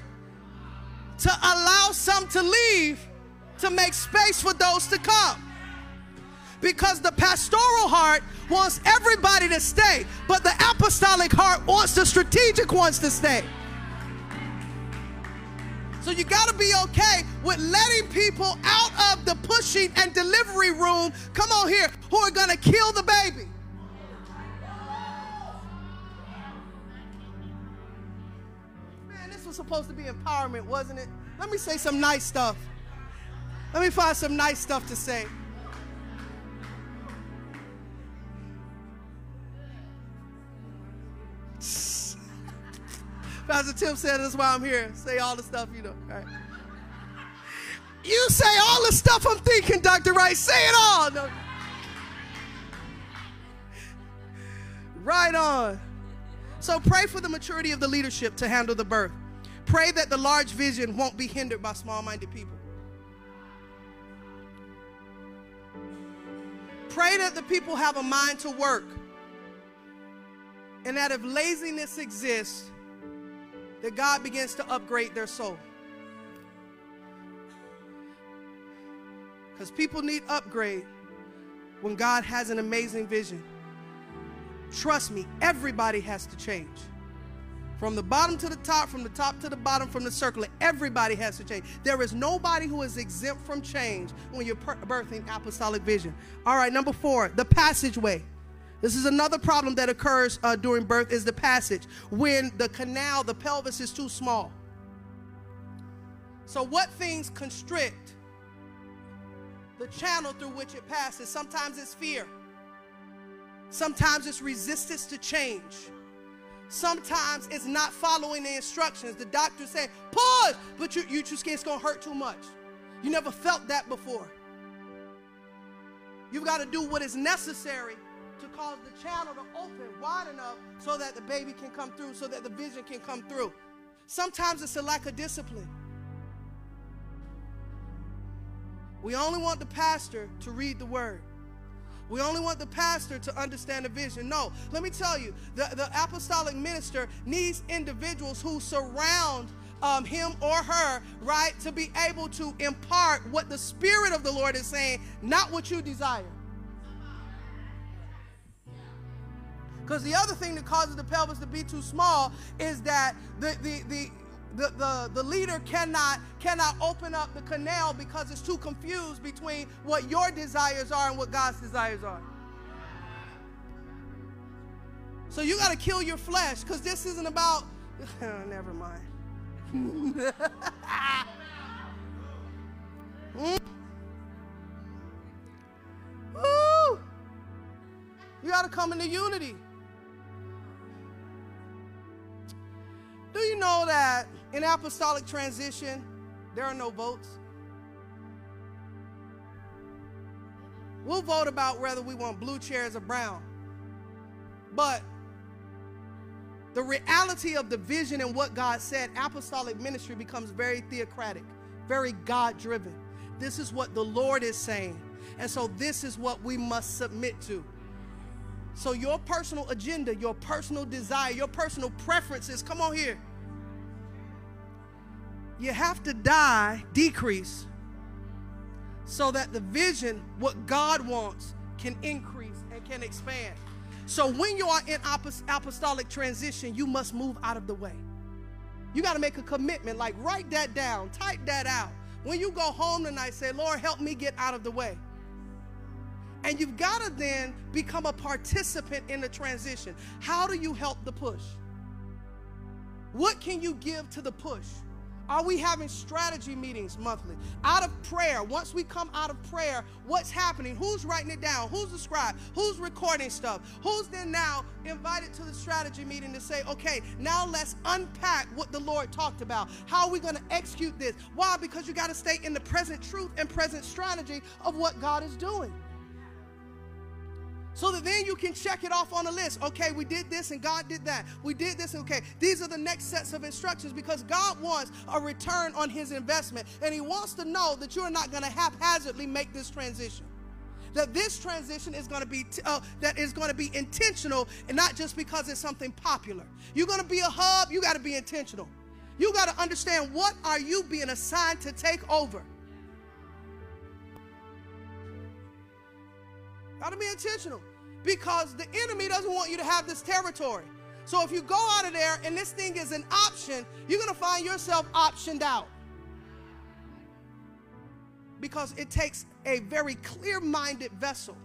to allow some to leave to make space for those to come because the pastoral heart wants everybody to stay, but the apostolic heart wants the strategic ones to stay. So you got to be okay with letting people out of the pushing and delivery room, come on here, who are going to kill the baby. Man, this was supposed to be empowerment, wasn't it? Let me say some nice stuff. Let me find some nice stuff to say. Pastor Tim said that's why I'm here. Say all the stuff you know. You say all the stuff I'm thinking, Dr. Wright. Say it all. No. Right on. So pray for the maturity of the leadership to handle the birth. Pray that the large vision won't be hindered by small minded people. Pray that the people have a mind to work. And that if laziness exists, that God begins to upgrade their soul. Because people need upgrade when God has an amazing vision. Trust me, everybody has to change. From the bottom to the top, from the top to the bottom, from the circle, everybody has to change. There is nobody who is exempt from change when you're birthing apostolic vision. All right, number four, the passageway. This is another problem that occurs uh, during birth is the passage when the canal, the pelvis is too small. So what things constrict the channel through which it passes? Sometimes it's fear. Sometimes it's resistance to change. Sometimes it's not following the instructions. The doctor saying, push, but you, you just it's gonna hurt too much. You never felt that before. You've got to do what is necessary to cause the channel to open wide enough so that the baby can come through, so that the vision can come through. Sometimes it's a lack of discipline. We only want the pastor to read the word. We only want the pastor to understand the vision. No, let me tell you, the, the apostolic minister needs individuals who surround um, him or her, right, to be able to impart what the Spirit of the Lord is saying, not what you desire. Because the other thing that causes the pelvis to be too small is that the, the, the, the, the, the leader cannot, cannot open up the canal because it's too confused between what your desires are and what God's desires are. So you got to kill your flesh because this isn't about, never mind. mm. You got to come into unity. Know that in apostolic transition, there are no votes? We'll vote about whether we want blue chairs or brown. But the reality of the vision and what God said, apostolic ministry becomes very theocratic, very God driven. This is what the Lord is saying. And so this is what we must submit to. So your personal agenda, your personal desire, your personal preferences, come on here. You have to die, decrease, so that the vision, what God wants, can increase and can expand. So when you are in apostolic transition, you must move out of the way. You got to make a commitment, like write that down, type that out. When you go home tonight, say, Lord, help me get out of the way. And you've got to then become a participant in the transition. How do you help the push? What can you give to the push? Are we having strategy meetings monthly? Out of prayer, once we come out of prayer, what's happening? Who's writing it down? Who's the scribe? Who's recording stuff? Who's then now invited to the strategy meeting to say, okay, now let's unpack what the Lord talked about. How are we going to execute this? Why? Because you got to stay in the present truth and present strategy of what God is doing. So that then you can check it off on a list. Okay, we did this and God did that. We did this. Okay, these are the next sets of instructions because God wants a return on his investment. And he wants to know that you're not going to haphazardly make this transition. That this transition is going to be uh, that is going to be intentional and not just because it's something popular. You're going to be a hub, you got to be intentional. You got to understand what are you being assigned to take over. Got to be intentional because the enemy doesn't want you to have this territory. So if you go out of there and this thing is an option, you're to find yourself optioned out. Because it takes a very clear minded vessel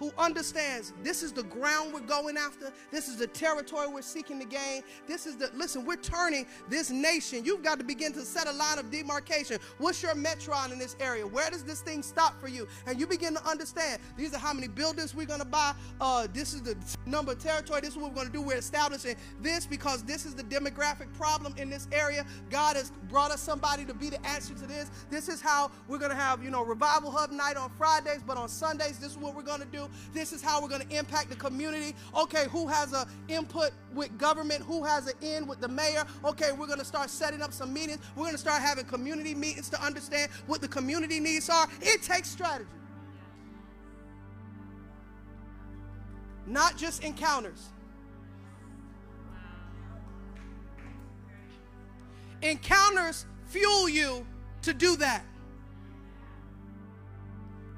who understands this is the ground we're going after, this is the territory we're seeking to gain. This is the, listen, we're turning this nation. You've got to begin to set a line of demarcation. What's your metron in this area? Where does this thing stop for you? And you begin to understand these are how many buildings we're going to buy. Uh, this is the number of territory. This is what we're going to do. We're establishing this because this is the demographic problem in this area. God has brought us somebody to be the answer to this. This is how we're going to have, you know, revival hub night on Fridays, but on Sundays, this is what we're going to do. This is how we're going to impact the community. Okay, who has an input with government? Who has an in with the mayor? Okay, we're going to start setting up some meetings. We're going to start having community meetings to understand what the community needs are. It takes strategy. Not just encounters. Encounters fuel you to do that.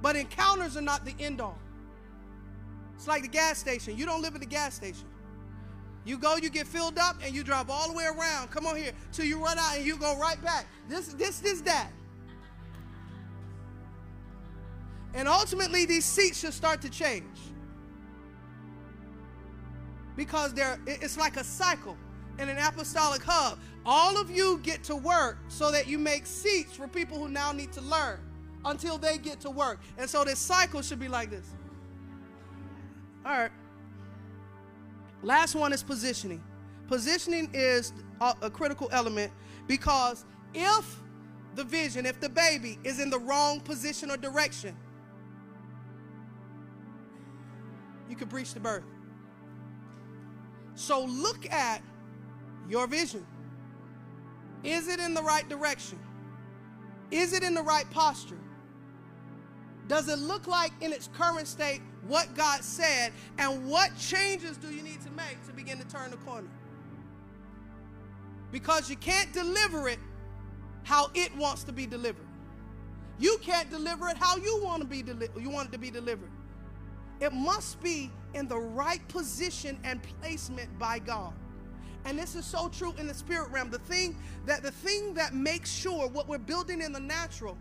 But encounters are not the end all. It's like the gas station. You don't live at the gas station. You go, you get filled up, and you drive all the way around. Come on here till you run out, and you go right back. This, this, this, that. And ultimately, these seats should start to change because they're, it's like a cycle in an apostolic hub. All of you get to work so that you make seats for people who now need to learn until they get to work. And so this cycle should be like this. All right. Last one is positioning. Positioning is a, a critical element because if the vision, if the baby is in the wrong position or direction, you could breech the birth. So look at your vision. Is it in the right direction? Is it in the right posture? Does it look like in its current state what God said? And what changes do you need to make to begin to turn the corner? Because you can't deliver it how it wants to be delivered. You can't deliver it how you want to be deli- you want it to be delivered. It must be in the right position and placement by God. And this is so true in the spirit realm. The thing that the thing that makes sure what we're building in the natural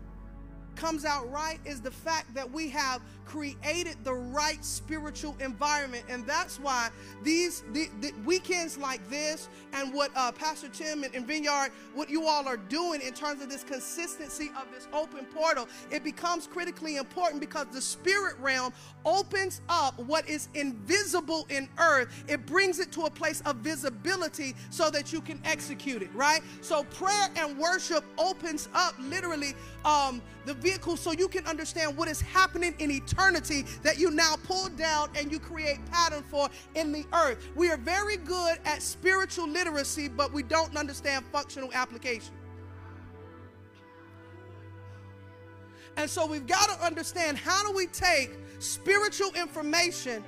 comes out right is the fact that we have created the right spiritual environment. And that's why these the, the weekends like this and what uh, pastor tim and, and vineyard what you all are doing in terms of this consistency of this open portal it becomes critically important because the spirit realm opens up what is invisible in earth. It brings it to a place of visibility so that you can execute it right? So prayer and worship opens up literally um, the vehicle so you can understand what is happening in eternity that you now pull down and you create pattern for in the earth. We are very good at spiritual literacy, but we don't understand functional application. And so we've got to understand how do we take spiritual information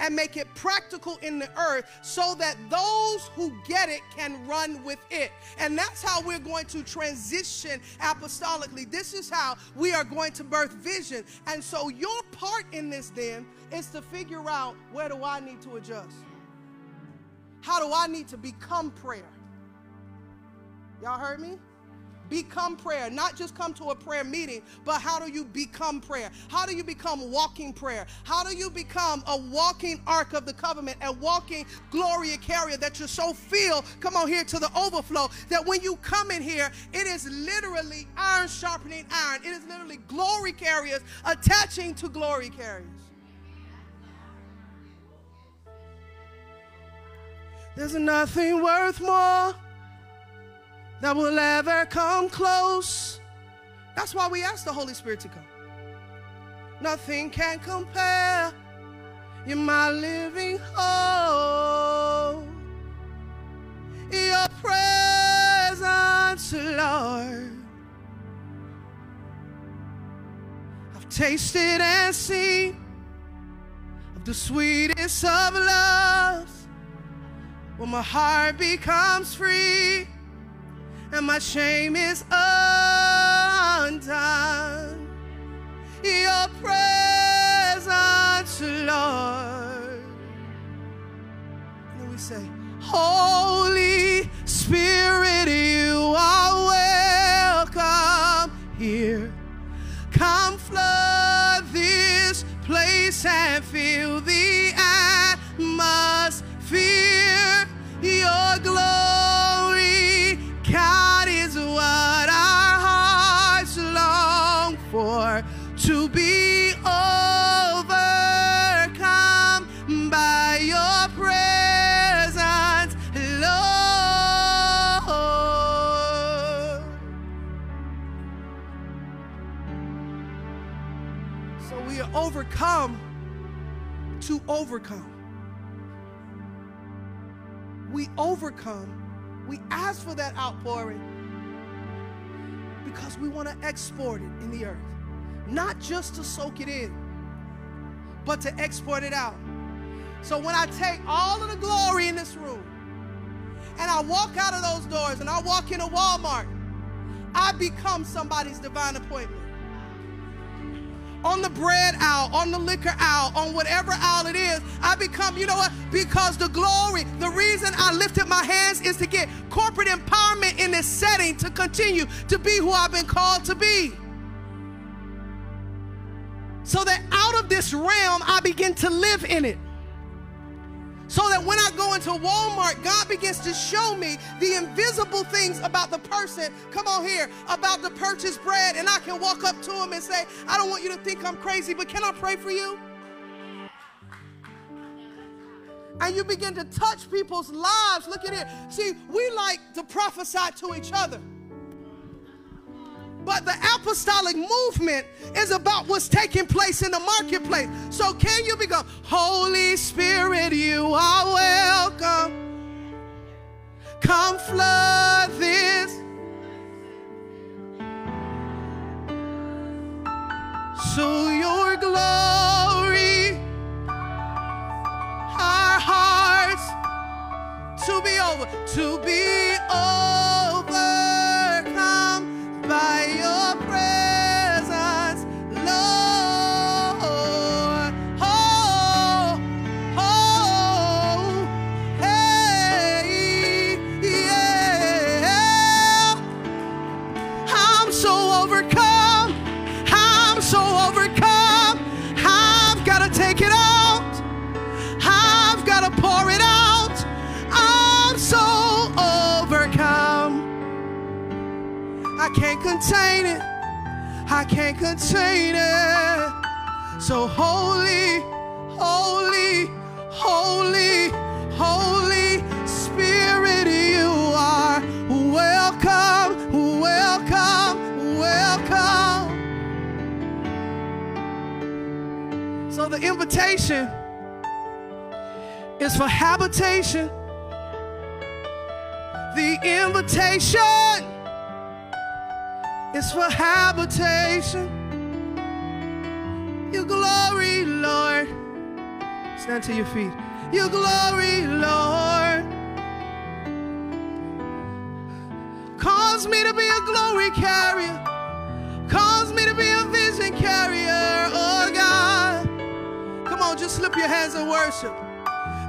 and make it practical in the earth so that those who get it can run with it. And that's how we're going to transition apostolically. This is how we are going to birth vision. And so your part in this then is to figure out where do I need to adjust? How do I need to become prayer? Y'all heard me? Become prayer. Not just come to a prayer meeting, but how do you become prayer? How do you become walking prayer? How do you become a walking ark of the covenant, a walking glory carrier that you're so filled, come on here to the overflow, that when you come in here, it is literally iron sharpening iron. It is literally glory carriers attaching to glory carriers. There's nothing worth more that will ever come close. That's why we ask the Holy Spirit to come. Nothing can compare. You're my living hope. Your presence, Lord. I've tasted and seen of the sweetest of loves when my heart becomes free and my shame is undone. Your presence, Lord. And we say, Holy Spirit, overcome to overcome. We overcome we ask for that outpouring because we want to export it in the earth. Not just to soak it in, but to export it out. So when I take all of the glory in this room and I walk out of those doors and I walk into Walmart, I become somebody's divine appointment. On the bread aisle, on the liquor aisle, on whatever aisle it is, I become, you know what? Because the glory, the reason I lifted my hands is to get corporate empowerment in this setting to continue to be who I've been called to be. So that out of this realm, I begin to live in it. So that when I go into Walmart, God begins to show me the invisible things about the person, come on here, about the purchased bread. And I can walk up to him and say, I don't want you to think I'm crazy, but can I pray for you? And you begin to touch people's lives. Look at it. See, we like to prophesy to each other. But the apostolic movement is about what's taking place in the marketplace. So can you become Come flood this. So your glory, our hearts to be over, to be overcome can't contain it. I can't contain it. So holy, holy, holy, holy Spirit, you are welcome, welcome, welcome. So the invitation is for habitation. The invitation is for habitation. Your glory, Lord. Stand to your feet. Your glory, Lord. Cause me to be a glory carrier. Cause me to be a vision carrier, oh God. Come on, just slip your hands and worship.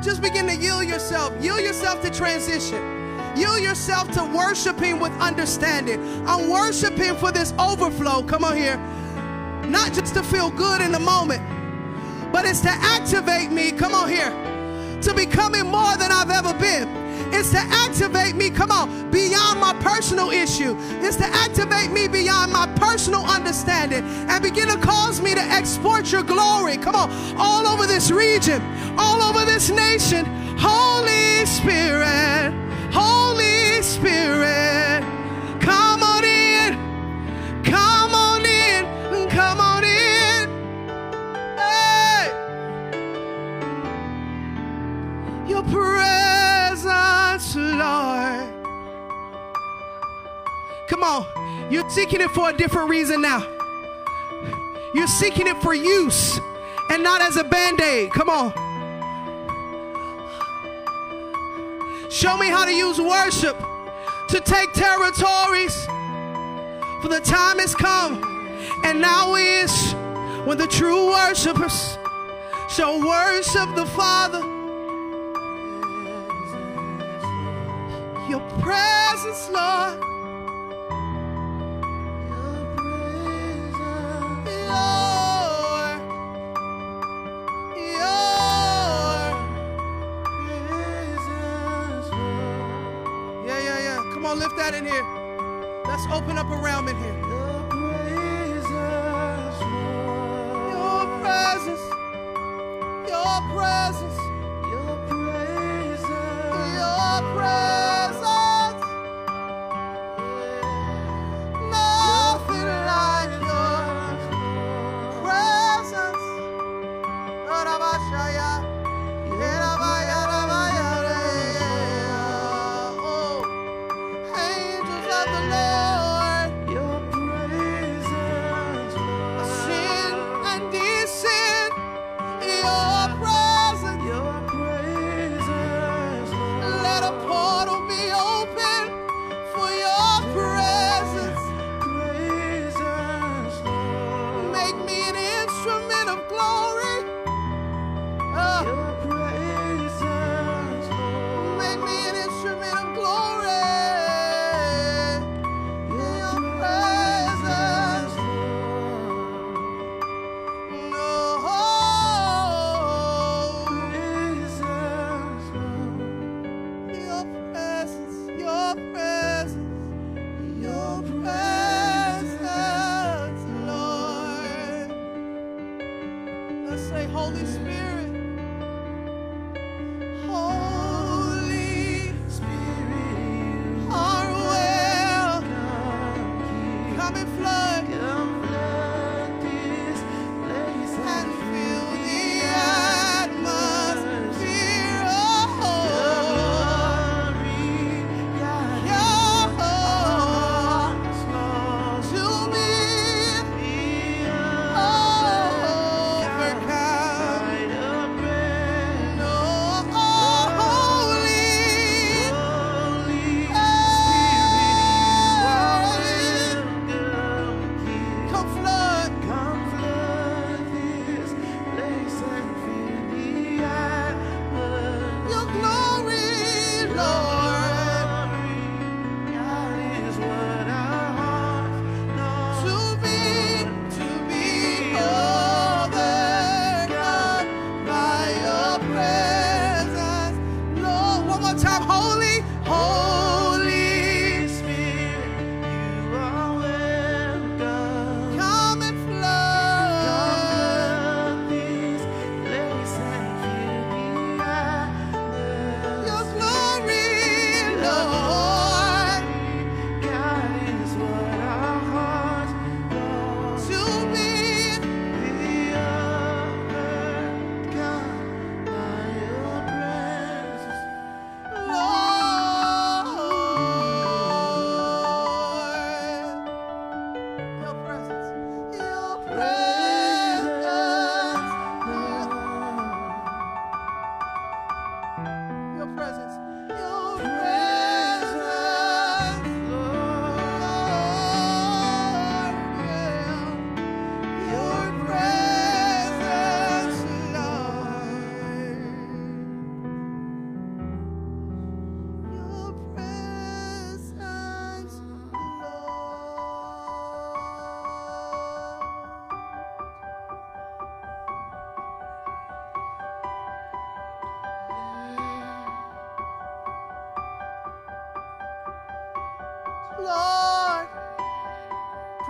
Just begin to yield yourself. Yield yourself to transition. Yield yourself to worshiping with understanding. I'm worshiping for this overflow. Come on here. Not just to feel good in the moment, but it's to activate me. Come on here. To becoming more than I've ever been. It's to activate me, come on, beyond my personal issue. It's to activate me beyond my personal understanding and begin to cause me to export your glory. Come on, all over this region, all over this nation. You're seeking it for a different reason now. You're seeking it for use and not as a band aid. Come on. Show me how to use worship to take territories. For the time has come, and now is when the true worshipers shall worship the Father. Your presence, Lord. Your presence. Your presence. Your presence.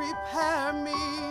Prepare me